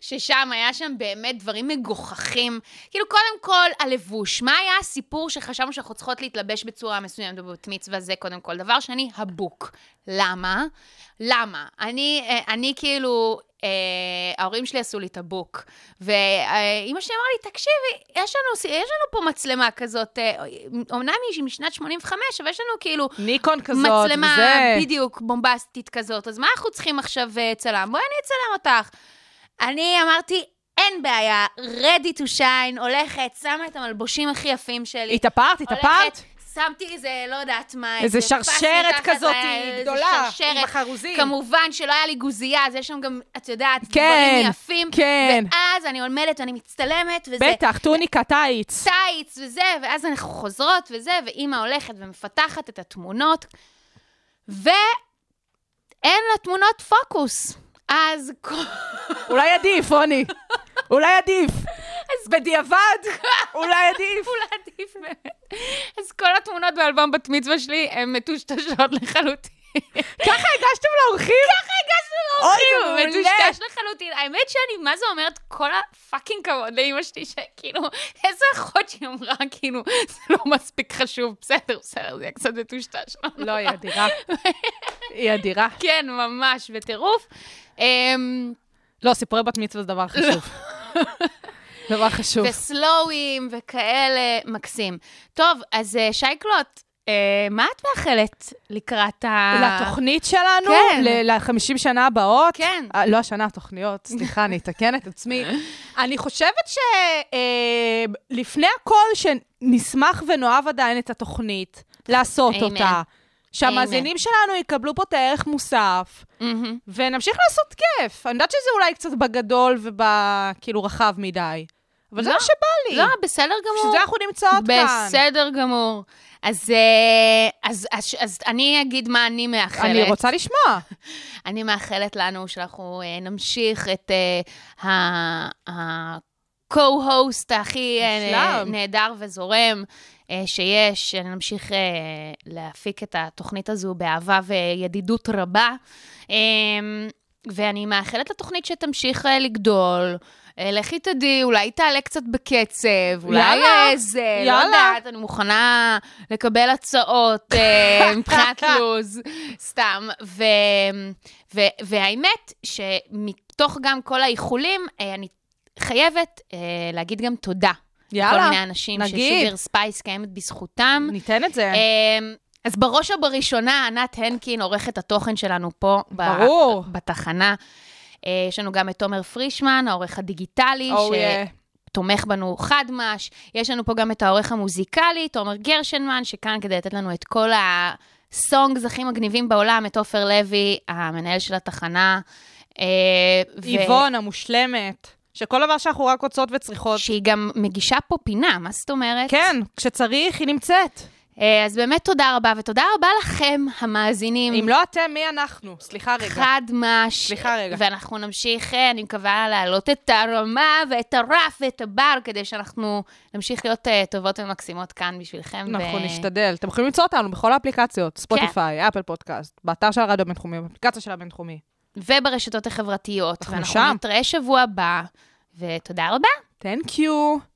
ששם היה שם באמת דברים מגוחכים. כאילו, קודם כל, הלבוש. מה היה הסיפור שחשבנו שאנחנו צריכות להתלבש בצורה מסוימת בבת מצווה? זה קודם כל. דבר שני, הבוק. למה? למה? אני, אה, אני כאילו, ההורים שלי עשו לי את הבוק, ואימא שלי אמרה לי, תקשיבי, יש לנו, יש לנו פה מצלמה כזאת, אה, אומנם היא משנת 85, אבל יש לנו כאילו... ניקון כזאת, מצלמה וזה. בדיוק בומבסטית כזאת, אז מה אנחנו צריכים עכשיו אה, צלם? בואי אני אצלם אותך. אני אמרתי, אין בעיה, ready to shine, הולכת, שמה את המלבושים הכי יפים שלי. התאפרת, התאפרת? שמתי איזה, לא יודעת מה, איזה פס שרשרת כזאת איזה גדולה, שרשרת. עם החרוזים. כמובן שלא היה לי גוזייה, אז יש שם גם, את יודעת, כן, דברים יפים. כן. ואז אני עומדת ואני מצטלמת, וזה... בטח, טוניקה, טייץ. טייץ וזה, ואז אנחנו חוזרות וזה, ואימא הולכת ומפתחת את התמונות, ואין לתמונות פוקוס. אז. אולי עדיף, רוני. אולי עדיף. בדיעבד, אולי עדיף. אולי עדיף באמת. אז כל התמונות באלבום בת מצווה שלי הן מטושטשות לחלוטין. ככה הגשתם לאורחים? ככה הגשנו לאורחים. מטושטש לחלוטין. האמת שאני, מה זה אומרת, כל הפאקינג כבוד לאמא שלי, שכאילו, איזה אחות שהיא אמרה, כאילו, זה לא מספיק חשוב, בסדר, בסדר, זה יהיה קצת מטושטש. לא, היא אדירה. היא אדירה. כן, ממש, בטירוף. אמ, לא, סיפורי בת מצווה זה דבר חשוב. דבר חשוב. וסלואוים וכאלה, מקסים. טוב, אז אה, שייקלוט, אה, מה את מאחלת לקראת ה... לתוכנית שלנו, כן. ל-50 שנה הבאות. כן. אה, לא השנה, התוכניות, סליחה, אני אתקן את עצמי. אני חושבת שלפני הכל, שנשמח ונאהב עדיין את התוכנית, לעשות Amen. אותה. שהמאזינים שלנו יקבלו פה את הערך מוסף, מהמם. ונמשיך לעשות כיף. אני יודעת שזה אולי קצת בגדול ובכאילו רחב מדי. אבל זה לא. מה שבא לי. לא, בסדר גמור. בשביל זה אנחנו נמצאות כאן. בסדר גמור. אז, אה, אז, אז, אז אני אגיד מה אני מאחלת. אני רוצה לשמוע. אני מאחלת לנו שאנחנו אה, נמשיך את אה, ה- ה-co-host הכי אה, מושלם. נהדר וזורם שיש, נמשיך אה, להפיק את התוכנית הזו באהבה וידידות רבה. אה, ואני מאחלת לתוכנית שתמשיך אה, לגדול. אה, לכי תדעי, אולי תעלה קצת בקצב, אולי איזה, לא. יודעת, אני מוכנה לקבל הצעות אה, מבחינת לו"ז, סתם. ו, ו, והאמת, שמתוך גם כל האיחולים, אה, אני חייבת אה, להגיד גם תודה. יאללה, לכל מיני אנשים נגיד. ש Sugar Spice קיימת בזכותם. ניתן את זה. אמ, אז בראש ובראשונה, ענת הנקין, עורכת התוכן שלנו פה. ברור. בתחנה. אה, יש לנו גם את תומר פרישמן, העורך הדיגיטלי, Oh, yeah. שתומך בנו חדמש. יש לנו פה גם את העורך המוזיקלי, תומר גרשנמן, שכאן כדי לתת לנו את כל הסונגס הכי מגניבים בעולם, את עופר לוי, המנהל של התחנה. אה, ו- איבון המושלמת, שכל דבר שאנחנו רק רוצות וצריכות. שהיא גם מגישה פה פינה, מה זאת אומרת? כן, כשצריך היא נמצאת. אה, אז באמת תודה רבה, ותודה רבה לכם, המאזינים. אם לא אתם, מי אנחנו? סליחה רגע. חד מש. סליחה רגע. ואנחנו נמשיך, אה, אני מקווה, להעלות את הרמה ואת הרף ואת הבר, כדי שאנחנו נמשיך להיות אה, טובות ומקסימות כאן בשבילכם. אנחנו ו- נשתדל. אתם יכולים למצוא אותנו בכל האפליקציות, ספוטיפיי, אפל פודקאסט, באתר של הרדיו הבינתחומי, באפליקציה של הבינתחומי. וברשתות החברתיות. אנחנו ואנחנו שם. נתראה שבוע הבא, ותודה רבה. Thank you.